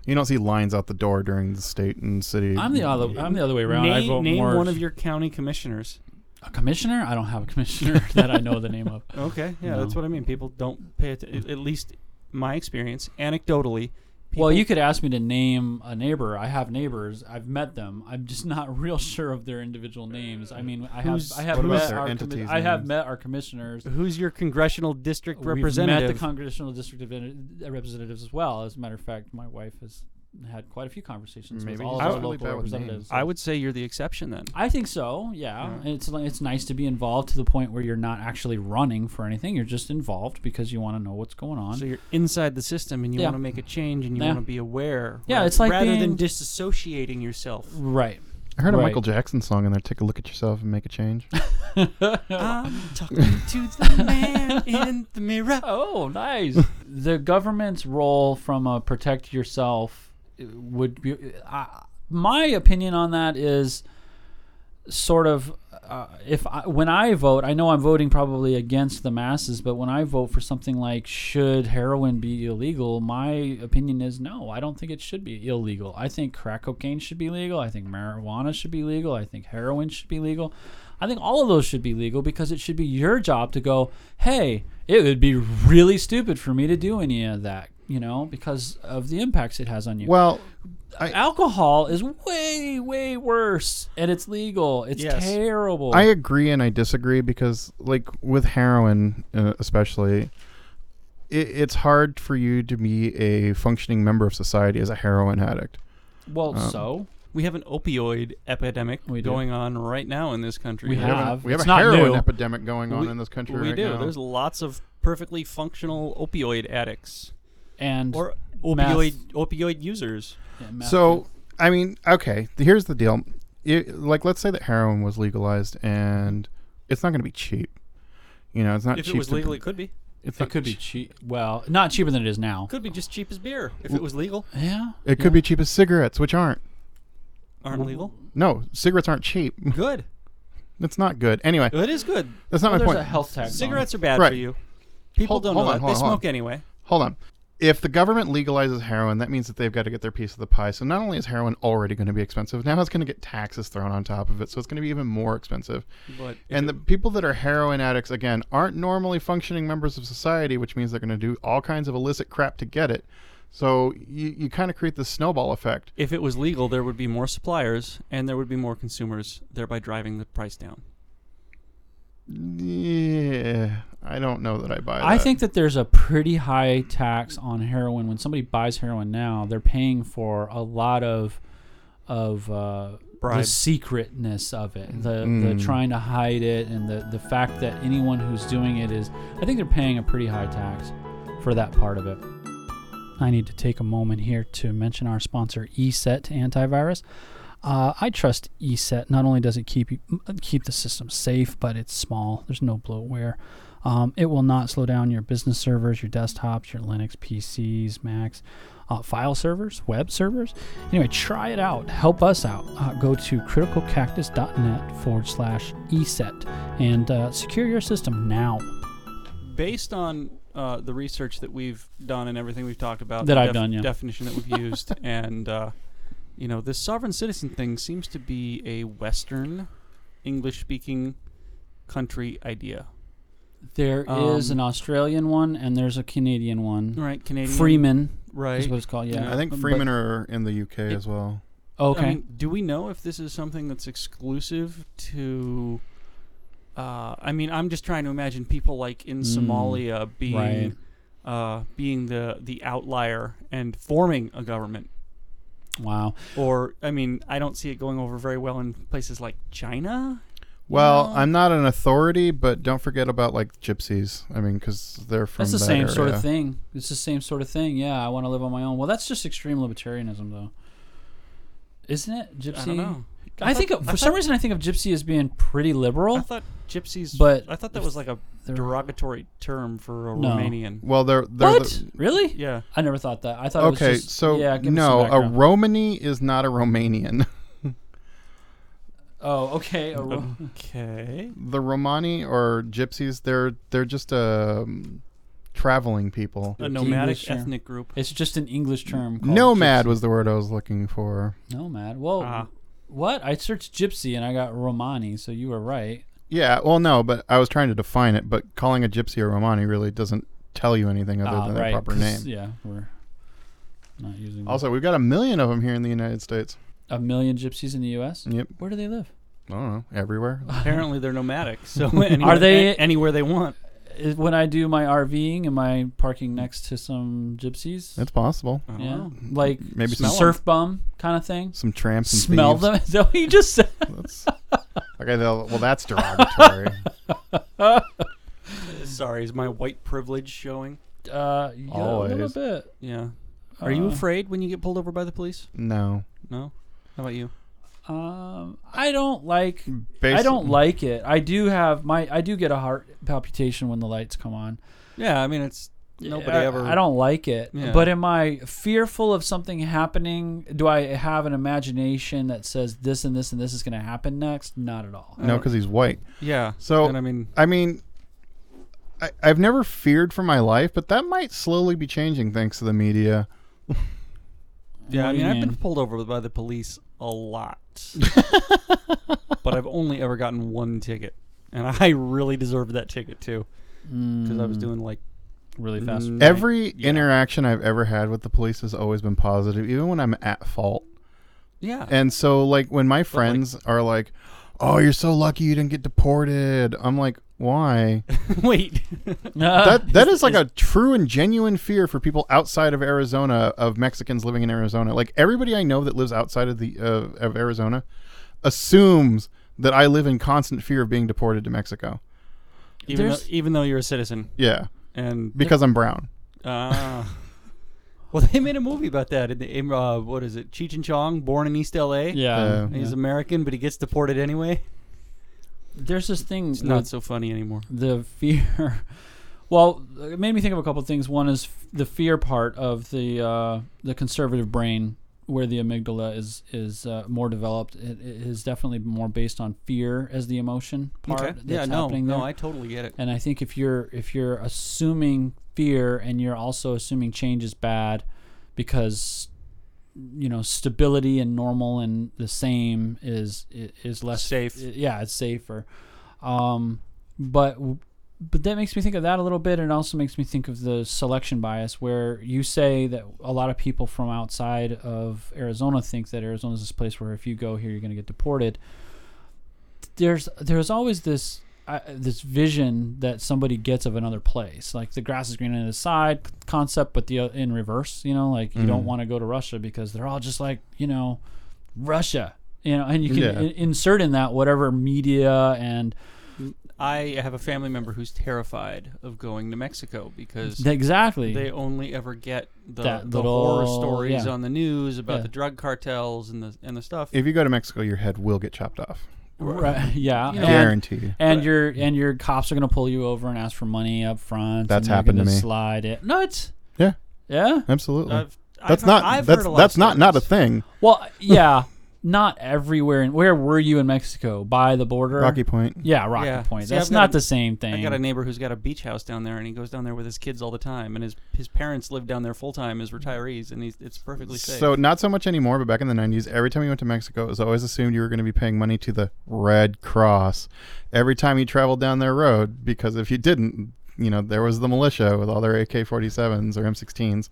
Speaker 3: You don't see lines out the door during the state and city.
Speaker 2: I'm the other. I'm the other way around. I
Speaker 4: Name,
Speaker 2: vote
Speaker 4: name
Speaker 2: more.
Speaker 4: one of your county commissioners.
Speaker 2: A commissioner. I don't have a commissioner that I know the name of.
Speaker 4: Okay, yeah,
Speaker 2: No.
Speaker 4: that's what I mean. People don't pay attention. At least my experience, anecdotally. People,
Speaker 2: Well, you could ask me to name a neighbor. I have neighbors. I've met them. I'm just not real sure of their individual names. I mean, I have I have met our commi- I have met our commissioners.
Speaker 4: Who's your congressional district representative?
Speaker 2: We've met the congressional district of- uh, representatives as well. As a matter of fact, my wife has had quite a few conversations
Speaker 3: Maybe
Speaker 2: with all
Speaker 3: he's
Speaker 2: of our
Speaker 3: not really
Speaker 2: local
Speaker 3: bad with
Speaker 2: representatives.
Speaker 4: I would say you're the exception then.
Speaker 2: I think so. Yeah,
Speaker 4: Yeah.
Speaker 2: And it's like- it's nice to be involved to the point where you're not actually running for anything. You're just involved because you want to know what's going on.
Speaker 4: So you're inside the system and you
Speaker 2: Yeah.
Speaker 4: want to make a change and you
Speaker 2: Yeah.
Speaker 4: want to be aware.
Speaker 2: Yeah,
Speaker 4: ra-
Speaker 2: it's like
Speaker 4: rather
Speaker 2: being-
Speaker 4: than disassociating yourself.
Speaker 2: right.
Speaker 3: I heard a
Speaker 2: Right.
Speaker 3: Michael Jackson song in there. Take a look at yourself and make a change.
Speaker 4: I'm talking to the man in the mirror.
Speaker 2: Oh, nice. the government's role from a protect yourself would be. Uh, my opinion on that is sort of uh, if I, when I vote, I know I'm voting probably against the masses, but when I vote for something like should heroin be illegal, my opinion is no. I don't think it should be illegal. I think crack cocaine should be legal. I think marijuana should be legal. I think heroin should be legal. I think all of those should be legal because it should be your job to go, hey, it would be really stupid for me to do any of that, you know, because of the impacts it has on you.
Speaker 3: Well, I-
Speaker 2: alcohol is way, way worse, and it's legal. It's
Speaker 4: Yes.
Speaker 2: terrible.
Speaker 3: I agree and I disagree because, like, with heroin, uh, especially, it, it's hard for you to be a functioning member of society as a heroin addict.
Speaker 2: well,
Speaker 3: Um,
Speaker 2: so
Speaker 4: We have an opioid epidemic
Speaker 2: We
Speaker 4: going on right now in this country.
Speaker 2: We
Speaker 3: We
Speaker 2: have.
Speaker 3: have, we have
Speaker 2: It's
Speaker 3: a heroin
Speaker 2: new.
Speaker 3: epidemic going on
Speaker 4: We-
Speaker 3: in this country
Speaker 4: we
Speaker 3: right
Speaker 4: do.
Speaker 3: now.
Speaker 4: There's lots of perfectly functional opioid addicts
Speaker 2: and
Speaker 4: or
Speaker 2: Meth.
Speaker 4: opioid opioid users.
Speaker 2: yeah,
Speaker 3: So. I mean, okay, here's the deal. It, like, let's say that heroin was legalized and it's not going to be cheap. You know, it's not
Speaker 4: If
Speaker 3: cheap.
Speaker 4: it was
Speaker 3: to-
Speaker 4: legal, it could be.
Speaker 3: it's
Speaker 2: it
Speaker 3: not
Speaker 2: could be cheap. Well, not cheaper than it is now.
Speaker 4: Could be just cheap as beer if it was legal.
Speaker 2: Yeah,
Speaker 3: It could be cheap as cigarettes, which aren't.
Speaker 4: Aren't legal.
Speaker 3: No, cigarettes aren't cheap.
Speaker 4: Good.
Speaker 3: That's not good. Anyway,
Speaker 4: It is good.
Speaker 3: that's not
Speaker 2: Well,
Speaker 3: my
Speaker 2: there's
Speaker 3: point.
Speaker 2: a health tax. on.
Speaker 4: Cigarettes are bad
Speaker 3: Right.
Speaker 4: for you. People
Speaker 3: Hold-
Speaker 4: don't
Speaker 3: hold
Speaker 4: know
Speaker 3: on,
Speaker 4: that.
Speaker 3: hold
Speaker 4: They
Speaker 3: on, hold
Speaker 4: smoke anyway.
Speaker 3: Hold on. If the government legalizes heroin, that means that they've got to get their piece of the pie. So not only is heroin already going to be expensive, now it's going to get taxes thrown on top of it. So it's going to be even more expensive.
Speaker 4: But
Speaker 3: And the
Speaker 4: it-
Speaker 3: people that are heroin addicts, again, aren't normally functioning members of society, which means they're going to do all kinds of illicit crap to get it. So you, you kind of create this snowball effect.
Speaker 4: If it was legal, there would be more suppliers and there would be more consumers, thereby driving the price down.
Speaker 3: Yeah, I don't know that I buy that.
Speaker 2: I think that there's a pretty high tax on heroin. When somebody buys heroin now, they're paying for a lot of of uh, the secretness of it, the the
Speaker 3: Mm.
Speaker 2: trying to hide it, and the the fact that anyone who's doing it is. I think they're paying a pretty high tax for that part of it. I need to take a moment here to mention our sponsor, ESET Antivirus. Uh, I trust ESET. Not only does it keep keep the system safe, but it's small. There's no bloatware. Um, it will not slow down your business servers, your desktops, your Linux PCs, Macs, uh, file servers, web servers. Anyway, try it out. Help us out. Uh, go to criticalcactus.net forward slash ESET and uh, secure your system now.
Speaker 4: Based on uh, the research that we've done and everything we've talked about,
Speaker 2: That
Speaker 4: the
Speaker 2: I've done, yeah.
Speaker 4: definition that we've used, and uh, you know, this sovereign citizen thing seems to be a Western, English-speaking country idea.
Speaker 2: There is
Speaker 4: Um,
Speaker 2: an Australian one and there's a Canadian one.
Speaker 4: Right, Canadian.
Speaker 2: Freeman
Speaker 4: Right.
Speaker 2: is what it's called. Yeah,
Speaker 3: I think
Speaker 2: But-
Speaker 3: Freeman are in the UK as well.
Speaker 2: Okay.
Speaker 4: I mean, do we know if this is something that's exclusive to? Uh, I mean, I'm just trying to imagine people like in
Speaker 2: Mm,
Speaker 4: Somalia being,
Speaker 2: right.
Speaker 4: uh, being the the outlier and forming a government.
Speaker 2: Wow.
Speaker 4: Or, I mean, I don't see it going over very well in places like China.
Speaker 3: Well,
Speaker 4: know?
Speaker 3: I'm not an authority, but don't forget about like gypsies. I mean, because they're from
Speaker 2: That's the
Speaker 3: that
Speaker 2: same sort of thing. It's the same sort of thing. Yeah, I want to live on my own. Well, that's just extreme libertarianism, though, isn't it? Gypsy.
Speaker 4: I don't.
Speaker 2: I, think
Speaker 4: thought- I
Speaker 2: for some
Speaker 4: thought-
Speaker 2: reason I think of gypsy as being pretty liberal.
Speaker 4: I thought gypsies.
Speaker 2: But
Speaker 4: I thought that was like a derogatory term for a
Speaker 2: No.
Speaker 4: Romanian.
Speaker 3: Well, they're they're
Speaker 2: what?
Speaker 3: the-
Speaker 2: really?
Speaker 4: Yeah.
Speaker 2: I never thought that. I thought. It
Speaker 3: okay.
Speaker 2: was just,
Speaker 3: so
Speaker 2: yeah, give
Speaker 3: no,
Speaker 2: some
Speaker 3: a
Speaker 2: background.
Speaker 3: Romany is not a Romanian.
Speaker 2: oh, okay. A ro-
Speaker 4: Okay.
Speaker 3: the Romani or gypsies, they're they're just um, traveling people.
Speaker 4: A nomadic
Speaker 2: English, yeah.
Speaker 4: ethnic group.
Speaker 2: it's just an English term.
Speaker 3: Nomad
Speaker 2: gypsy.
Speaker 3: was the word I was looking for.
Speaker 2: Nomad. Well,
Speaker 4: Ah.
Speaker 2: What? I searched gypsy and I got Romani, so you were right.
Speaker 3: Yeah, well, no, but I was trying to define it. But calling a gypsy a Romani really doesn't tell you anything other
Speaker 2: Ah,
Speaker 3: than
Speaker 2: right.
Speaker 3: their proper
Speaker 2: 'cause,
Speaker 3: name.
Speaker 2: Yeah, we're not using
Speaker 3: Also, we've got a million of them here in the United States.
Speaker 2: a million gypsies in the U.S.
Speaker 3: Yep.
Speaker 2: Where do they live?
Speaker 3: I don't know, everywhere.
Speaker 4: Apparently, they're nomadic. So anywhere,
Speaker 2: Are they-
Speaker 4: a- anywhere they want?
Speaker 2: Is, when I do my RVing, am I parking next to some gypsies?
Speaker 3: It's possible.
Speaker 4: I
Speaker 2: yeah,
Speaker 4: know.
Speaker 2: like
Speaker 3: Maybe
Speaker 2: some
Speaker 3: some
Speaker 2: surf bum kind of thing.
Speaker 3: some tramps and
Speaker 2: Smell
Speaker 3: thieves.
Speaker 2: them? Is that what you just said?
Speaker 3: That's, okay, well, that's derogatory.
Speaker 4: Sorry, is my white privilege showing?
Speaker 2: Uh, yeah, a little bit.
Speaker 4: Yeah. Are you
Speaker 2: Uh,
Speaker 4: afraid when you get pulled over by the police?
Speaker 3: no,
Speaker 4: No. How about you?
Speaker 2: Um, I don't like.
Speaker 3: Basi-
Speaker 2: I don't like it. I do have my. I do get a heart palpitation when the lights come on.
Speaker 4: Yeah, I mean it's nobody
Speaker 2: I,
Speaker 4: ever.
Speaker 2: I don't like it.
Speaker 4: Yeah.
Speaker 2: But am I fearful of something happening? Do I have an imagination that says this and this and this is going to happen next? Not at all.
Speaker 3: No, because he's white.
Speaker 4: Yeah.
Speaker 3: So-
Speaker 4: and I mean,
Speaker 3: I mean, I, I've never feared for my life, but that might slowly be changing thanks to the media.
Speaker 4: yeah, I
Speaker 2: What do
Speaker 4: mean, I've been pulled over by the police a lot, but I've only ever gotten one ticket, and I really deserved that ticket too because I was
Speaker 2: Mm,
Speaker 4: doing like
Speaker 2: really fast.
Speaker 4: Mm,
Speaker 3: Every
Speaker 4: yeah.
Speaker 3: interaction I've ever had with the police has always been positive, even when I'm at fault.
Speaker 4: yeah.
Speaker 3: And so, like, when my friends are like, "Oh, you're so lucky you didn't get deported," I'm like, "Why?"
Speaker 4: Wait,
Speaker 3: that that is like a true and genuine fear for people outside of Arizona of Mexicans living in Arizona. Like everybody I know that lives outside of the uh, of Arizona assumes that I live in constant fear of being deported to Mexico.
Speaker 4: even though,
Speaker 2: There's-
Speaker 4: even though you're a citizen,
Speaker 3: Yeah,
Speaker 4: and
Speaker 3: because I'm brown.
Speaker 4: Ah. Well, they made a movie about that. In the, in, uh, what is it? Cheech and Chong, born in East L.A.
Speaker 2: yeah.
Speaker 3: Uh,
Speaker 4: And He's
Speaker 2: yeah.
Speaker 4: American, but he gets deported anyway.
Speaker 2: There's this thing.
Speaker 4: It's not
Speaker 2: with
Speaker 4: so funny anymore.
Speaker 2: the fear. Well, it made me think of a couple of things. One is f- the fear part of the uh, the conservative brain, where the amygdala is is uh, more developed. It, it is definitely more based on fear as the emotion part. That's
Speaker 4: Yeah, no,
Speaker 2: happening
Speaker 4: no. I totally get it.
Speaker 2: And I think if you're if you're assuming fear and you're also assuming change is bad because you know stability and normal and the same is is less
Speaker 4: Safe.
Speaker 2: Yeah, it's safer. Um, but but that makes me think of that a little bit and also makes me think of the selection bias where you say that a lot of people from outside of arizona think that arizona is this place where if you go here you're going to get deported there's there's always this uh, this vision that somebody gets of another place like the grass is greener on the side concept but the uh, in reverse you know like you don't
Speaker 3: Mhm.
Speaker 2: want to go to russia because they're all just like you know russia you know and you can
Speaker 3: Yeah.
Speaker 2: i- insert in that whatever media and
Speaker 4: I have a family member who's terrified of going to Mexico because
Speaker 2: exactly
Speaker 4: they only ever get the,
Speaker 2: That
Speaker 4: the
Speaker 2: little-
Speaker 4: horror stories
Speaker 2: yeah.
Speaker 4: on the news about
Speaker 2: Yeah.
Speaker 4: the drug cartels and the and the stuff.
Speaker 3: If you go to Mexico, your head will get chopped off.
Speaker 2: Right. Yeah.
Speaker 4: You know,
Speaker 2: and,
Speaker 3: Guarantee.
Speaker 2: and
Speaker 4: But-
Speaker 2: your and your cops are gonna pull you over and ask for money up front.
Speaker 3: That's
Speaker 2: and they're
Speaker 3: happened to
Speaker 2: gonna
Speaker 3: me.
Speaker 2: Slide it. No, it's
Speaker 3: Yeah.
Speaker 2: Yeah.
Speaker 3: Absolutely.
Speaker 4: I've,
Speaker 3: that's
Speaker 4: I've
Speaker 3: not.
Speaker 4: Heard, I've
Speaker 3: that's
Speaker 4: heard a lot
Speaker 3: that's not not a thing.
Speaker 2: Well, yeah. Not everywhere. In, where were you in Mexico? By the border.
Speaker 3: Rocky Point.
Speaker 2: Yeah, Rocky
Speaker 4: Yeah.
Speaker 2: Point.
Speaker 4: See,
Speaker 2: That's
Speaker 4: I've got
Speaker 2: not
Speaker 4: a-
Speaker 2: the same thing.
Speaker 4: I got a neighbor who's got a beach house down there, and he goes down there with his kids all the time. And his his parents live down there full time as retirees, and he's it's perfectly safe.
Speaker 3: So not so much anymore, but back in the '90s, every time you went to Mexico, it was always assumed you were going to be paying money to the Red Cross every time you traveled down their road, because if you didn't, you know, there was the militia with all their AK-47s or M16s.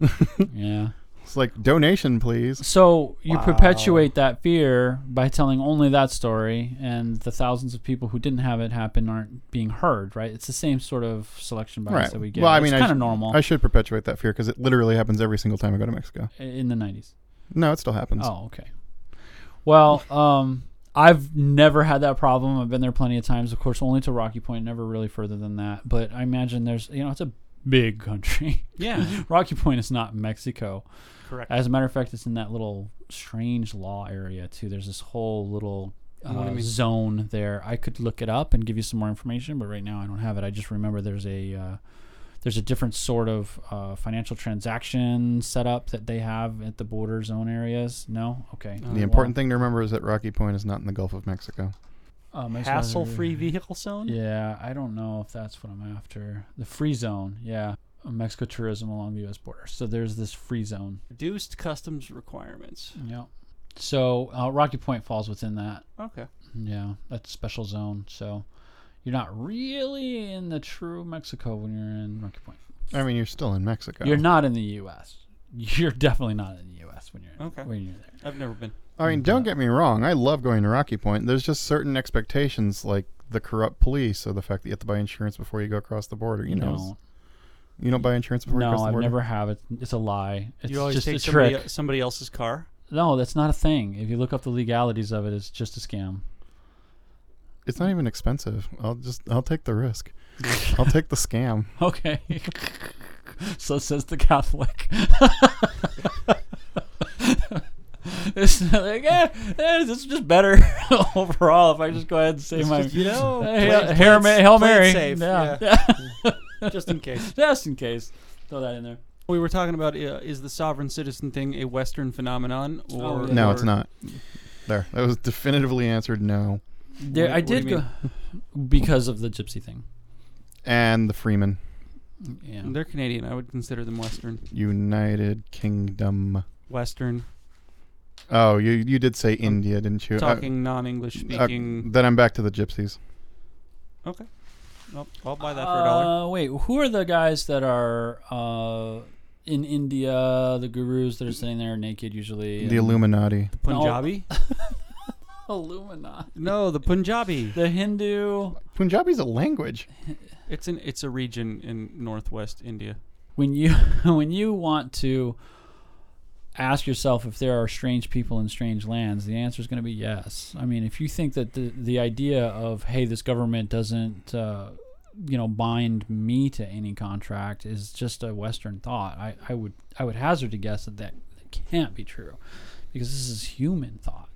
Speaker 2: yeah.
Speaker 3: It's like donation, please.
Speaker 2: So you
Speaker 4: Wow.
Speaker 2: perpetuate that fear by telling only that story, and the thousands of people who didn't have it happen aren't being heard. Right? It's the same sort of selection bias
Speaker 3: Right.
Speaker 2: that we get.
Speaker 3: Well, I
Speaker 2: it's
Speaker 3: mean, I
Speaker 2: kind of
Speaker 3: sh-
Speaker 2: normal
Speaker 3: I should perpetuate that fear because it literally happens every single time I go to Mexico.
Speaker 2: in the '90s.
Speaker 3: No, it still happens.
Speaker 2: Oh, okay. Well, um, I've never had that problem. I've been there plenty of times. Of course, only to Rocky Point, never really further than that. But I imagine there's, you know, it's a big country.
Speaker 4: yeah,
Speaker 2: Rocky Point is not Mexico.
Speaker 4: Correct.
Speaker 2: As a matter of fact, it's in that little strange law area too. There's this whole little
Speaker 4: What do
Speaker 2: uh,
Speaker 4: mean?
Speaker 2: zone there. I could look it up and give you some more information, but right now I don't have it. I just remember there's a uh, there's a different sort of uh, financial transaction setup that they have at the border zone areas. No, okay.
Speaker 4: Uh,
Speaker 3: The important thing to remember is that Rocky Point is not in the Gulf of Mexico.
Speaker 2: Makes
Speaker 4: Hassle-free vehicle zone.
Speaker 2: Yeah, I don't know if that's what I'm after. The free zone, yeah. Mexico tourism along the U.S. border. So there's this free zone.
Speaker 4: Reduced customs requirements.
Speaker 2: Yeah. So uh, Rocky Point falls within that.
Speaker 4: Okay.
Speaker 2: Yeah, that's a special zone. So you're not really in the true Mexico when you're in Rocky Point.
Speaker 3: I mean, you're still in Mexico.
Speaker 2: You're not in the U.S. You're definitely not in the U.S. when you're
Speaker 4: Okay.
Speaker 2: when you're there.
Speaker 4: I've never been.
Speaker 3: I mean, don't get me wrong. I love going to Rocky Point. There's just certain expectations, like the corrupt police, or the fact that you have to buy insurance before you go across the border. You know,
Speaker 2: No,
Speaker 3: you don't buy insurance before you cross
Speaker 2: no,
Speaker 3: the
Speaker 2: I've
Speaker 3: border.
Speaker 2: never have it. It's a lie. It's
Speaker 4: you always
Speaker 2: just
Speaker 4: take
Speaker 2: a
Speaker 4: somebody,
Speaker 2: trick.
Speaker 4: somebody else's car.
Speaker 2: No, that's not a thing. If you look up the legalities of it, it's just a scam.
Speaker 3: It's not even expensive. I'll just I'll take the risk. I'll take the scam.
Speaker 2: Okay. so says the Catholic. it's not like, eh, eh, this is just better overall if I just go ahead and say my,
Speaker 4: you know,
Speaker 2: Hey,
Speaker 4: play-
Speaker 2: Hail,
Speaker 4: play it-
Speaker 2: Hail
Speaker 4: play it
Speaker 2: Mary.
Speaker 4: safe,
Speaker 2: yeah.
Speaker 4: just in case.
Speaker 2: just in case. Throw that in there.
Speaker 4: We were talking about uh, is the sovereign citizen thing a Western phenomenon or
Speaker 2: Oh, yeah.
Speaker 3: No,
Speaker 4: or-
Speaker 3: it's not. There, that was definitively answered. No,
Speaker 2: There,
Speaker 4: What-
Speaker 2: I did go because of the gypsy thing.
Speaker 3: and the Freeman,
Speaker 2: Yeah.
Speaker 4: They're Canadian. I would consider them Western.
Speaker 3: United Kingdom.
Speaker 4: Western,
Speaker 3: Oh, you you did say India, didn't you? Uh,
Speaker 4: talking non-English
Speaker 3: uh,
Speaker 4: speaking.
Speaker 3: then I'm back to the gypsies.
Speaker 4: okay, I'll, I'll buy that for a dollar.
Speaker 2: Uh, wait, who are the guys that are uh, in India? The gurus that are sitting there naked, usually.
Speaker 3: The
Speaker 2: and-
Speaker 3: Illuminati.
Speaker 4: Punjabi?
Speaker 2: Illuminati.
Speaker 4: no, the Punjabi.
Speaker 2: The Hindu.
Speaker 3: Punjabi's a language.
Speaker 4: It's an it's a region in northwest India.
Speaker 2: When you when you want to ask yourself if there are strange people in strange lands, the answer is going to be yes. I mean, if you think that the the idea of hey, this government doesn't uh, you know bind me to any contract is just a Western thought, I, I would I would hazard to guess that that, that can't be true because this is human thought.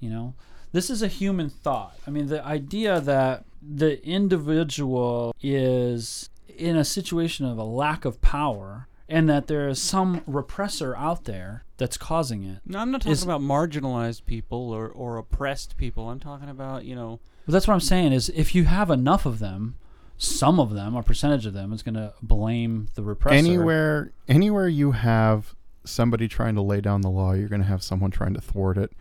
Speaker 2: You know, this is a human thought. I mean, the idea that the individual is in a situation of a lack of power and that there is some repressor out there that's causing it.
Speaker 4: No, I'm not talking
Speaker 2: Is-
Speaker 4: about marginalized people or, or oppressed people. I'm talking about you know
Speaker 2: But that's what I'm saying is if you have enough of them, some of them, a percentage of them is going to blame the repressor.
Speaker 3: Anywhere, anywhere you have somebody trying to lay down the law, you're going to have someone trying to thwart it.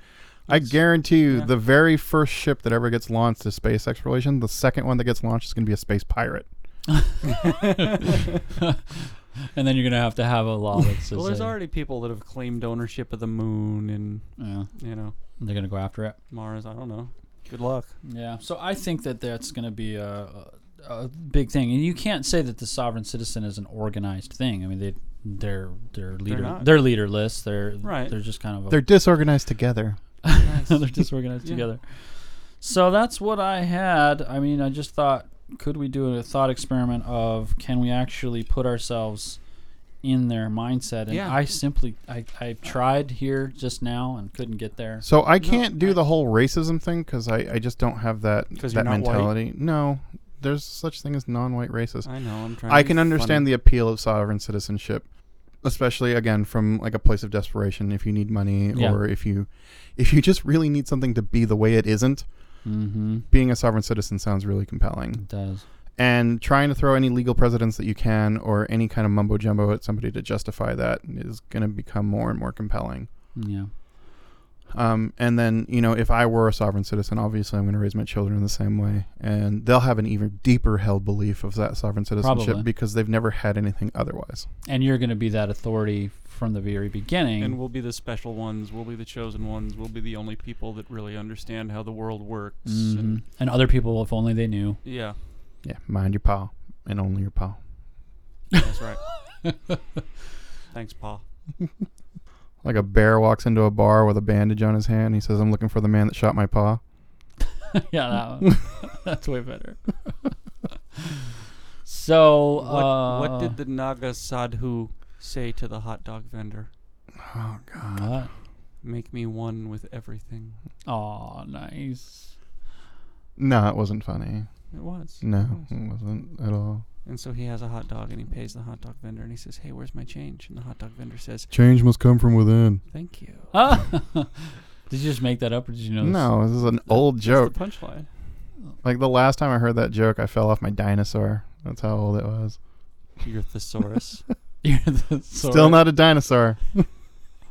Speaker 3: I guarantee you,
Speaker 4: Yeah.
Speaker 3: the very first ship that ever gets launched is space exploration. The second one that gets launched is going to be a space pirate.
Speaker 2: and then you're gonna have to have a law that says
Speaker 4: well, there's already people that have claimed ownership of the moon and
Speaker 2: yeah,
Speaker 4: you know
Speaker 2: they're gonna go after it.
Speaker 4: Mars. I don't know. Good luck.
Speaker 2: Yeah. So I think that that's going to be a, a, a big thing, and you can't say that the sovereign citizen is an organized thing. I mean, they they're they're leader
Speaker 4: not.
Speaker 2: they're leaderless. They're
Speaker 4: Right.
Speaker 2: They're just kind of a,
Speaker 3: They're disorganized together.
Speaker 2: they're disorganized
Speaker 4: Yeah.
Speaker 2: together. So that's what I had. I mean, I just thought, could we do a thought experiment of can we actually put ourselves in their mindset? And
Speaker 4: Yeah.
Speaker 2: I simply, I, I tried here just now and couldn't get there.
Speaker 3: So I can't do
Speaker 4: I-
Speaker 3: the whole racism thing because I, I just don't have that
Speaker 4: 'Cause
Speaker 3: that
Speaker 4: you're white?
Speaker 3: mentality. No, there's such thing as non-white racist.
Speaker 4: I know. I'm trying.
Speaker 3: I
Speaker 4: to
Speaker 3: can understand
Speaker 4: funny.
Speaker 3: the appeal of sovereign citizenship, especially again from like a place of desperation. If you need money
Speaker 2: Yeah.
Speaker 3: or if you if you just really need something to be the way it isn't,
Speaker 2: Mm-hmm.
Speaker 3: being a sovereign citizen sounds really compelling.
Speaker 2: It does.
Speaker 3: And trying to throw any legal precedents that you can or any kind of mumbo jumbo at somebody to justify that is going to become more and more compelling.
Speaker 2: Yeah.
Speaker 3: Um, and then, you know, if I were a sovereign citizen, obviously I'm going to raise my children in the same way. And they'll have an even deeper held belief of that sovereign citizenship
Speaker 2: Probably.
Speaker 3: because they've never had anything otherwise.
Speaker 2: And you're going to be that authority from the very beginning.
Speaker 4: And we'll be the special ones. We'll be the chosen ones. We'll be the only people that really understand how the world works.
Speaker 2: Mhm.
Speaker 4: And
Speaker 2: And other people, if only they knew.
Speaker 4: yeah,
Speaker 3: Yeah, mind your paw and only your paw.
Speaker 4: that's right. Thanks, Pa.
Speaker 3: Like a bear walks into a bar with a bandage on his hand. He says, I'm looking for the man that shot my paw.
Speaker 2: yeah, that one. that's way better. so,
Speaker 4: What,
Speaker 2: uh,
Speaker 4: what did the Naga Sadhu say to the hot dog vendor?
Speaker 3: Oh, God.
Speaker 2: What?
Speaker 4: Make me one with everything.
Speaker 2: Oh, nice.
Speaker 3: No, it wasn't funny.
Speaker 4: It was.
Speaker 3: No,
Speaker 4: It was.
Speaker 3: it wasn't at all.
Speaker 4: And so he has a hot dog and he pays the hot dog vendor and he says, Hey, where's my change? And the hot dog vendor says,
Speaker 3: Change must come from within.
Speaker 4: Thank you.
Speaker 2: Did you just make that up, or did you know? this?
Speaker 3: No, this is an old joke.
Speaker 4: That's the punchline.
Speaker 3: Like the last time I heard that joke, I fell off my dinosaur. That's how old it was.
Speaker 4: Your thesaurus.
Speaker 2: You're the
Speaker 3: Still not a dinosaur.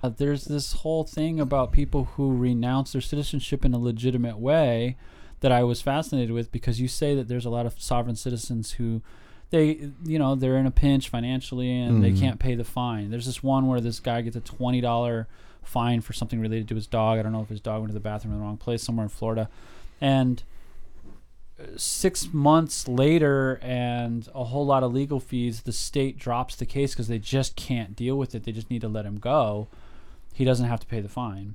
Speaker 2: Uh, there's this whole thing about people who renounce their citizenship in a legitimate way that I was fascinated with because you say that there's a lot of sovereign citizens who they you know they're in a pinch financially and they
Speaker 3: Mhm.
Speaker 2: can't pay the fine. There's this one where this guy gets a twenty dollar fine for something related to his dog. I don't know if his dog went to the bathroom in the wrong place somewhere in Florida, and six months later and a whole lot of legal fees, the state drops the case because they just can't deal with it. They just need to let him go. He doesn't have to pay the fine.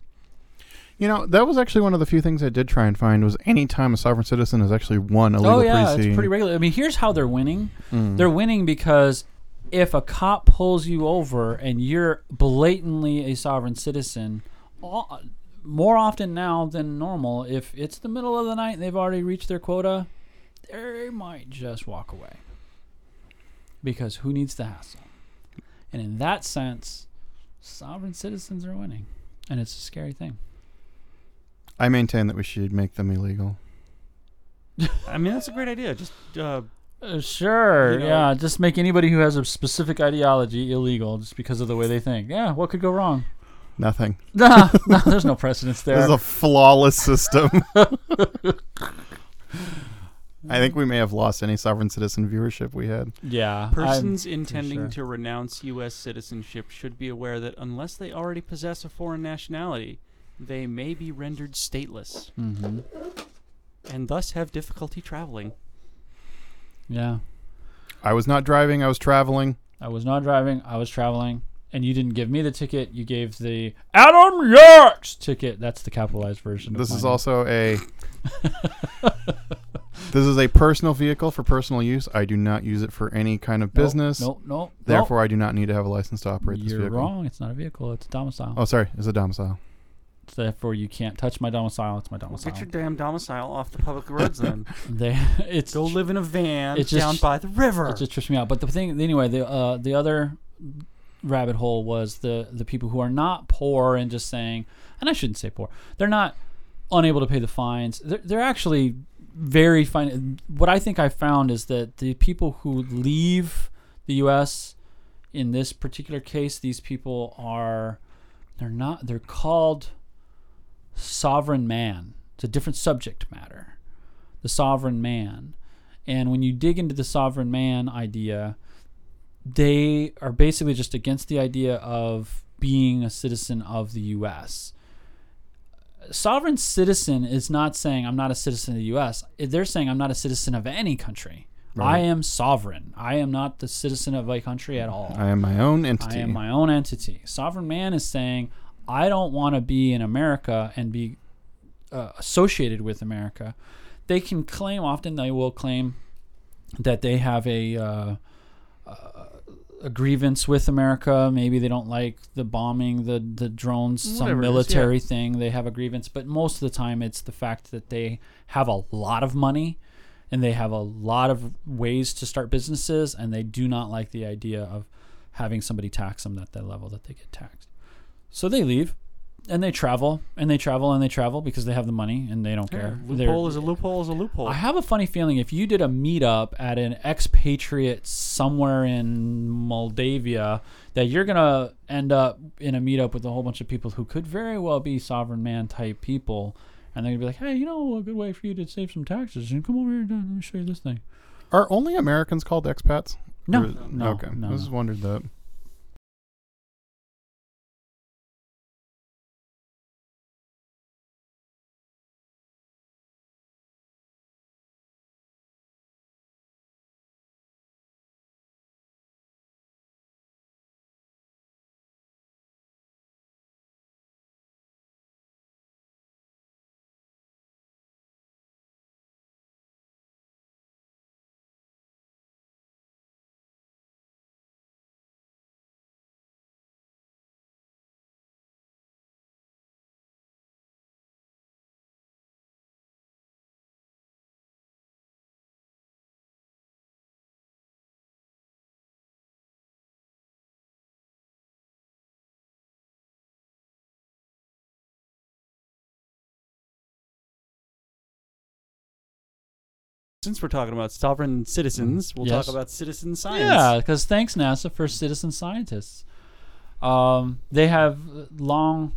Speaker 3: You know, that was actually one of the few things I did try and find was any time a sovereign citizen has actually won a legal
Speaker 2: oh yeah,
Speaker 3: proceeding.
Speaker 2: it's pretty regular. I mean, here's how they're winning.
Speaker 3: Mm.
Speaker 2: They're winning because if a cop pulls you over and you're blatantly a sovereign citizen, all, more often now than normal, if it's the middle of the night and they've already reached their quota, they might just walk away. Because who needs the hassle? And in that sense, sovereign citizens are winning. And it's a scary thing.
Speaker 3: I maintain that we should make them illegal.
Speaker 4: I mean, that's a great idea. Just uh,
Speaker 2: Uh, sure,
Speaker 4: You know-
Speaker 2: yeah. Just make anybody who has a specific ideology illegal just because of the way they think. Yeah, what could go wrong?
Speaker 3: Nothing.
Speaker 2: Nah, no, there's no precedence
Speaker 3: This
Speaker 2: there.
Speaker 3: is a flawless system. I think we may have lost any sovereign citizen viewership we had.
Speaker 2: yeah, I'm-
Speaker 4: persons intending
Speaker 2: sure.
Speaker 4: to renounce U.S. citizenship should be aware that unless they already possess a foreign nationality, they may be rendered stateless
Speaker 2: Mhm.
Speaker 4: and thus have difficulty traveling.
Speaker 2: Yeah,
Speaker 3: I was not driving, I was traveling.
Speaker 2: I was not driving. I was traveling, and you didn't give me the ticket. You gave the Adam Yorks ticket. That's the capitalized version. of
Speaker 3: This is
Speaker 2: mine.
Speaker 3: also a This is a personal vehicle for personal use. I do not use it for any kind of
Speaker 2: Nope,
Speaker 3: business.
Speaker 2: Nope, nope.
Speaker 3: Therefore, I do not need to have a license to operate this
Speaker 2: you're
Speaker 3: vehicle.
Speaker 2: wrong. It's not a vehicle. It's a domicile.
Speaker 3: Oh, sorry, it's a domicile.
Speaker 2: Therefore, you can't touch my domicile. It's my domicile.
Speaker 4: get your damn domicile off the public roads then.
Speaker 2: they, it's
Speaker 4: Go live in a van
Speaker 2: It's just-
Speaker 4: down by the river.
Speaker 2: It just trips me out. But the thing, anyway, the uh, the other rabbit hole was the the people who are not poor and just saying, and I shouldn't say poor. They're not unable to pay the fines. They're, they're actually very fine. What I think I found is that the people who leave the U.S. in this particular case, these people are they're not they're called sovereign man. It's a different subject matter. The sovereign man. And when you dig into the sovereign man idea, they are basically just against the idea of being a citizen of the US. Sovereign citizen is not saying I'm not a citizen of the US. They're saying I'm not a citizen of any country. I am sovereign. I am not the citizen of a country at all.
Speaker 3: I am my own entity.
Speaker 2: I am my own entity. Sovereign man is saying, I don't want to be in America and be uh, associated with America. They can claim, often they will claim that they have a, uh, uh, a grievance with America. Maybe they don't like the bombing, the, the drones, some
Speaker 4: Whatever it is,
Speaker 2: military thing. They have a grievance. But most of the time, it's the fact that they have a lot of money and they have a lot of ways to start businesses and they do not like the idea of having somebody tax them at the level that they get taxed. So they leave and they travel and they travel and they travel because they have the money and they don't care. They're-
Speaker 4: Loophole is a loophole is a loophole.
Speaker 2: I have a funny feeling if you did a meetup at an expatriate somewhere in Moldavia, that you're gonna end up in a meetup with a whole bunch of people who could very well be sovereign man type people, and they're gonna be like, "Hey, you know, a good way for you to save some taxes, and come over here, and let me show you this thing."
Speaker 3: Are only Americans called expats?
Speaker 2: No,
Speaker 3: Or is-
Speaker 2: no,
Speaker 3: okay.
Speaker 2: no,
Speaker 3: I just
Speaker 2: no.
Speaker 3: wondered that.
Speaker 4: Since we're talking about sovereign citizens, we'll
Speaker 2: Yes.
Speaker 4: talk about citizen science.
Speaker 2: Yeah, because thanks NASA for citizen scientists. Um, they have long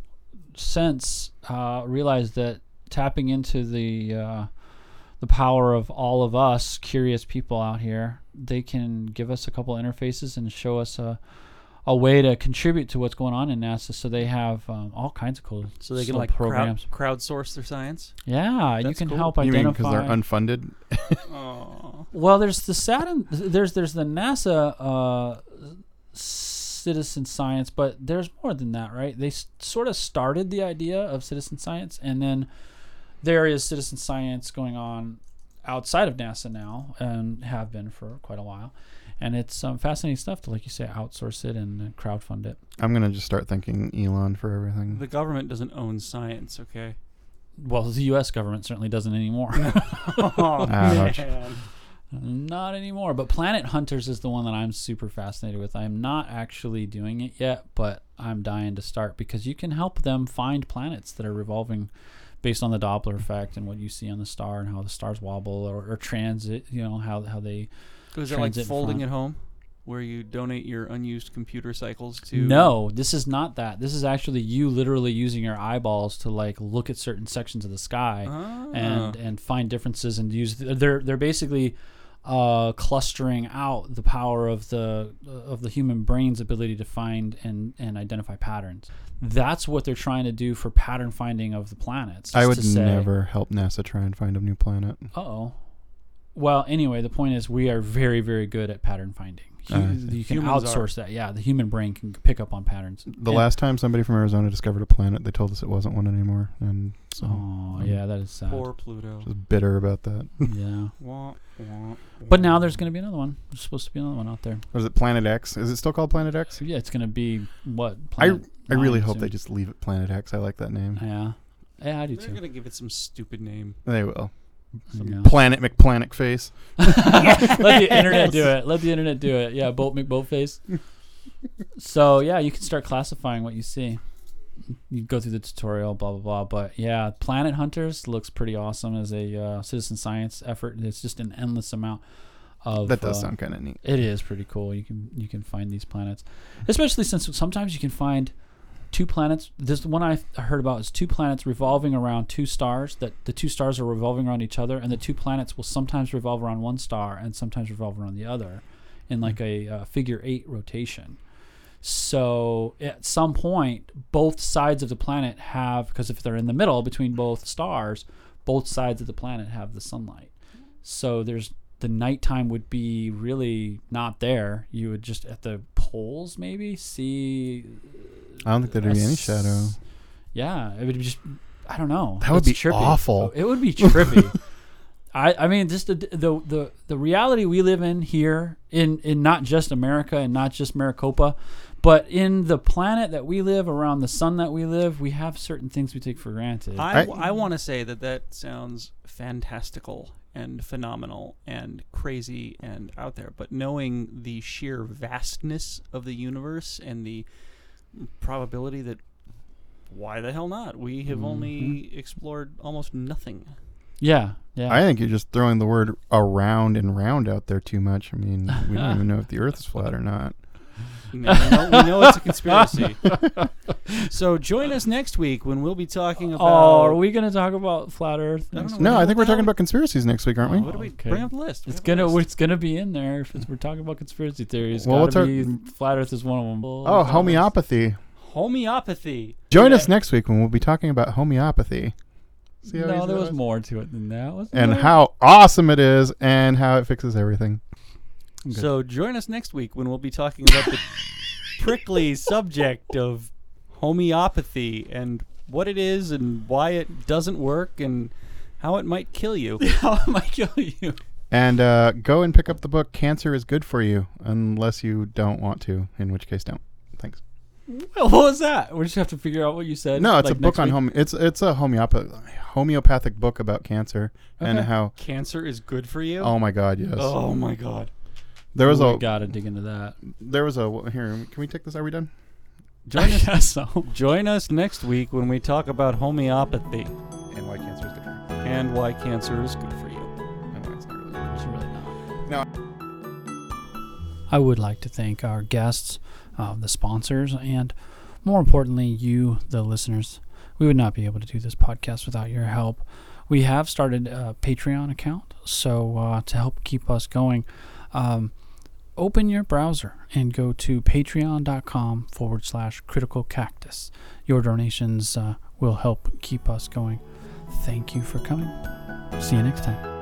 Speaker 2: since uh, realized that tapping into the uh, the power of all of us curious people out here, they can give us a couple interfaces and show us a a way to contribute to what's going on in NASA. So they have um, all kinds of cool
Speaker 4: So they can
Speaker 2: little
Speaker 4: like crowd, crowdsource their science.
Speaker 2: yeah, you can
Speaker 4: cool.
Speaker 2: help
Speaker 3: You mean
Speaker 2: identify.
Speaker 3: because they're unfunded?
Speaker 4: Oh.
Speaker 2: Well, there's the Saturn. There's there's the NASA uh, citizen science, but there's more than that, right? They s- sort of started the idea of citizen science, and then there is citizen science going on outside of NASA now, and have been for quite a while. And it's um, fascinating stuff to, like you say, outsource it and uh, crowdfund it.
Speaker 3: I'm gonna just start thanking Elon for everything.
Speaker 4: The government doesn't own science, okay?
Speaker 2: Well, the U.S. government certainly doesn't anymore.
Speaker 4: oh, man.
Speaker 2: Not anymore. But Planet Hunters is the one that I'm super fascinated with. I'm not actually doing it yet, but I'm dying to start because you can help them find planets that are revolving based on the Doppler effect and what you see on the star and how the stars wobble or, or transit, you know, how how they
Speaker 4: Was it like folding
Speaker 2: front.
Speaker 4: at home, where you donate your unused computer cycles to?
Speaker 2: No, this is not that. This is actually you literally using your eyeballs to like look at certain sections of the sky.
Speaker 4: Ah.
Speaker 2: and and find differences and use they're they're basically uh, clustering out the power of the of the human brain's ability to find and and identify patterns. That's what they're trying to do for pattern finding of the planets.
Speaker 3: I would
Speaker 2: to say,
Speaker 3: never help NASA try and find a new planet.
Speaker 2: Uh-oh. Well, anyway, the point is we are very very good at pattern finding. Hu-
Speaker 3: I see.
Speaker 2: you can
Speaker 4: Humans are.
Speaker 2: outsource that. Yeah, the human brain can pick up on patterns.
Speaker 3: The
Speaker 2: And-
Speaker 3: last time somebody from Arizona discovered a planet, they told us it wasn't one anymore, and so
Speaker 2: Oh, yeah, that is sad.
Speaker 4: Poor Pluto.
Speaker 3: just bitter about that.
Speaker 2: yeah.
Speaker 4: Wah, wah,
Speaker 2: But now there's going to be another one. There's supposed to be another one out there.
Speaker 3: Was it Planet X? Is it still called Planet X?
Speaker 2: Yeah, it's gonna be what?
Speaker 3: I
Speaker 2: Planet
Speaker 3: I really hope
Speaker 2: soon.
Speaker 3: they just leave it Planet X. I like that name.
Speaker 2: Yeah, yeah, I do too.
Speaker 4: They're gonna give it some stupid name.
Speaker 3: They will.
Speaker 2: Yeah.
Speaker 3: Planet McPlanet face.
Speaker 2: Let the internet do it. Let the internet do it. Yeah, Bolt boat McBoatface. so yeah, you can start classifying what you see. You go through the tutorial, blah blah blah. But yeah, Planet Hunters looks pretty awesome as a uh, citizen science effort. It's just an endless amount of.
Speaker 3: That does
Speaker 2: uh,
Speaker 3: sound kind of neat.
Speaker 2: It is pretty cool. You can you can find these planets, especially since sometimes you can find two planets. This one I heard about is two planets revolving around two stars. That the two stars are revolving around each other, and the two planets will sometimes revolve around one star and sometimes revolve around the other, in like a uh, figure eight rotation. So at some point, both sides of the planet have because if they're in the middle between both stars, both sides of the planet have the sunlight. So there's the nighttime would be really not there. You would just at the poles maybe see.
Speaker 3: I don't think there'd be any
Speaker 2: s-
Speaker 3: shadow.
Speaker 2: Yeah, it would be just. I don't know.
Speaker 3: That would
Speaker 2: It's
Speaker 3: be
Speaker 2: trippy.
Speaker 3: awful.
Speaker 2: It would be trippy. I, I mean, just the, the the the reality we live in here in in not just America and not just Maricopa, but in the planet that we live around the sun that we live, we have certain things we take for granted.
Speaker 4: I,
Speaker 3: I-
Speaker 4: I want to say that that sounds fantastical and phenomenal and crazy and out there. But knowing the sheer vastness of the universe and the probability that why the hell not? We have mm-hmm. only explored almost nothing.
Speaker 2: yeah, yeah.
Speaker 3: I think you're just throwing the word around and round out there too much. I mean, we don't even know if the Earth is flat or not.
Speaker 4: No, we, know, we know it's a conspiracy. so join us next week when we'll be talking about.
Speaker 2: oh, are we gonna talk about flat Earth?
Speaker 4: I
Speaker 2: next
Speaker 4: know.
Speaker 2: week?
Speaker 3: No, I think we're talking about conspiracies next week, aren't we?
Speaker 4: What do we
Speaker 2: okay.
Speaker 4: bring up the list? We
Speaker 2: it's gonna
Speaker 4: list.
Speaker 2: it's gonna be in there if we're talking about conspiracy theories.
Speaker 3: Well,
Speaker 2: Well,
Speaker 3: what's our-
Speaker 2: be, flat Earth is one of them.
Speaker 3: Oh, oh homeopathy.
Speaker 4: homeopathy.
Speaker 3: Join
Speaker 2: Yeah.
Speaker 3: us next week when we'll be talking about homeopathy. See how
Speaker 2: no, there
Speaker 3: that
Speaker 2: was more to it than that. wasn't
Speaker 3: And
Speaker 2: there?
Speaker 3: how awesome it is and how it fixes everything.
Speaker 2: Okay.
Speaker 4: So join us next week when we'll be talking about the prickly subject of homeopathy and what it is and why it doesn't work and how it might kill you.
Speaker 2: how am I killing you?
Speaker 3: And uh, go and pick up the book Cancer is Good for You, unless you don't want to, in which case don't. Thanks.
Speaker 2: What was that? We just have to figure out what you said.
Speaker 3: No, it's
Speaker 2: like,
Speaker 3: a book on
Speaker 2: week?
Speaker 3: home. It's it's a homeopathic homeopathic book about cancer and how.
Speaker 4: Cancer is good for you?
Speaker 3: Oh my God! Yes,
Speaker 4: Oh my god.
Speaker 3: There was
Speaker 2: Ooh,
Speaker 3: a
Speaker 2: we gotta dig into that.
Speaker 3: there was a here. Can we take this? Are we done?
Speaker 4: Join us
Speaker 2: guess so.
Speaker 4: join us next week when we talk about homeopathy
Speaker 3: And why cancer is good for you.
Speaker 4: and why cancer is good for you.
Speaker 3: And why it's not really good.
Speaker 2: It's really not.
Speaker 3: No.
Speaker 2: I would like to thank our guests, uh, the sponsors, and more importantly, you, the listeners. We would not be able to do this podcast without your help. We have started a Patreon account, so uh, to help keep us going, um, open your browser and go to patreon.com forward slash critical cactus. Your donations uh, will help keep us going. Thank you for coming. See you next time.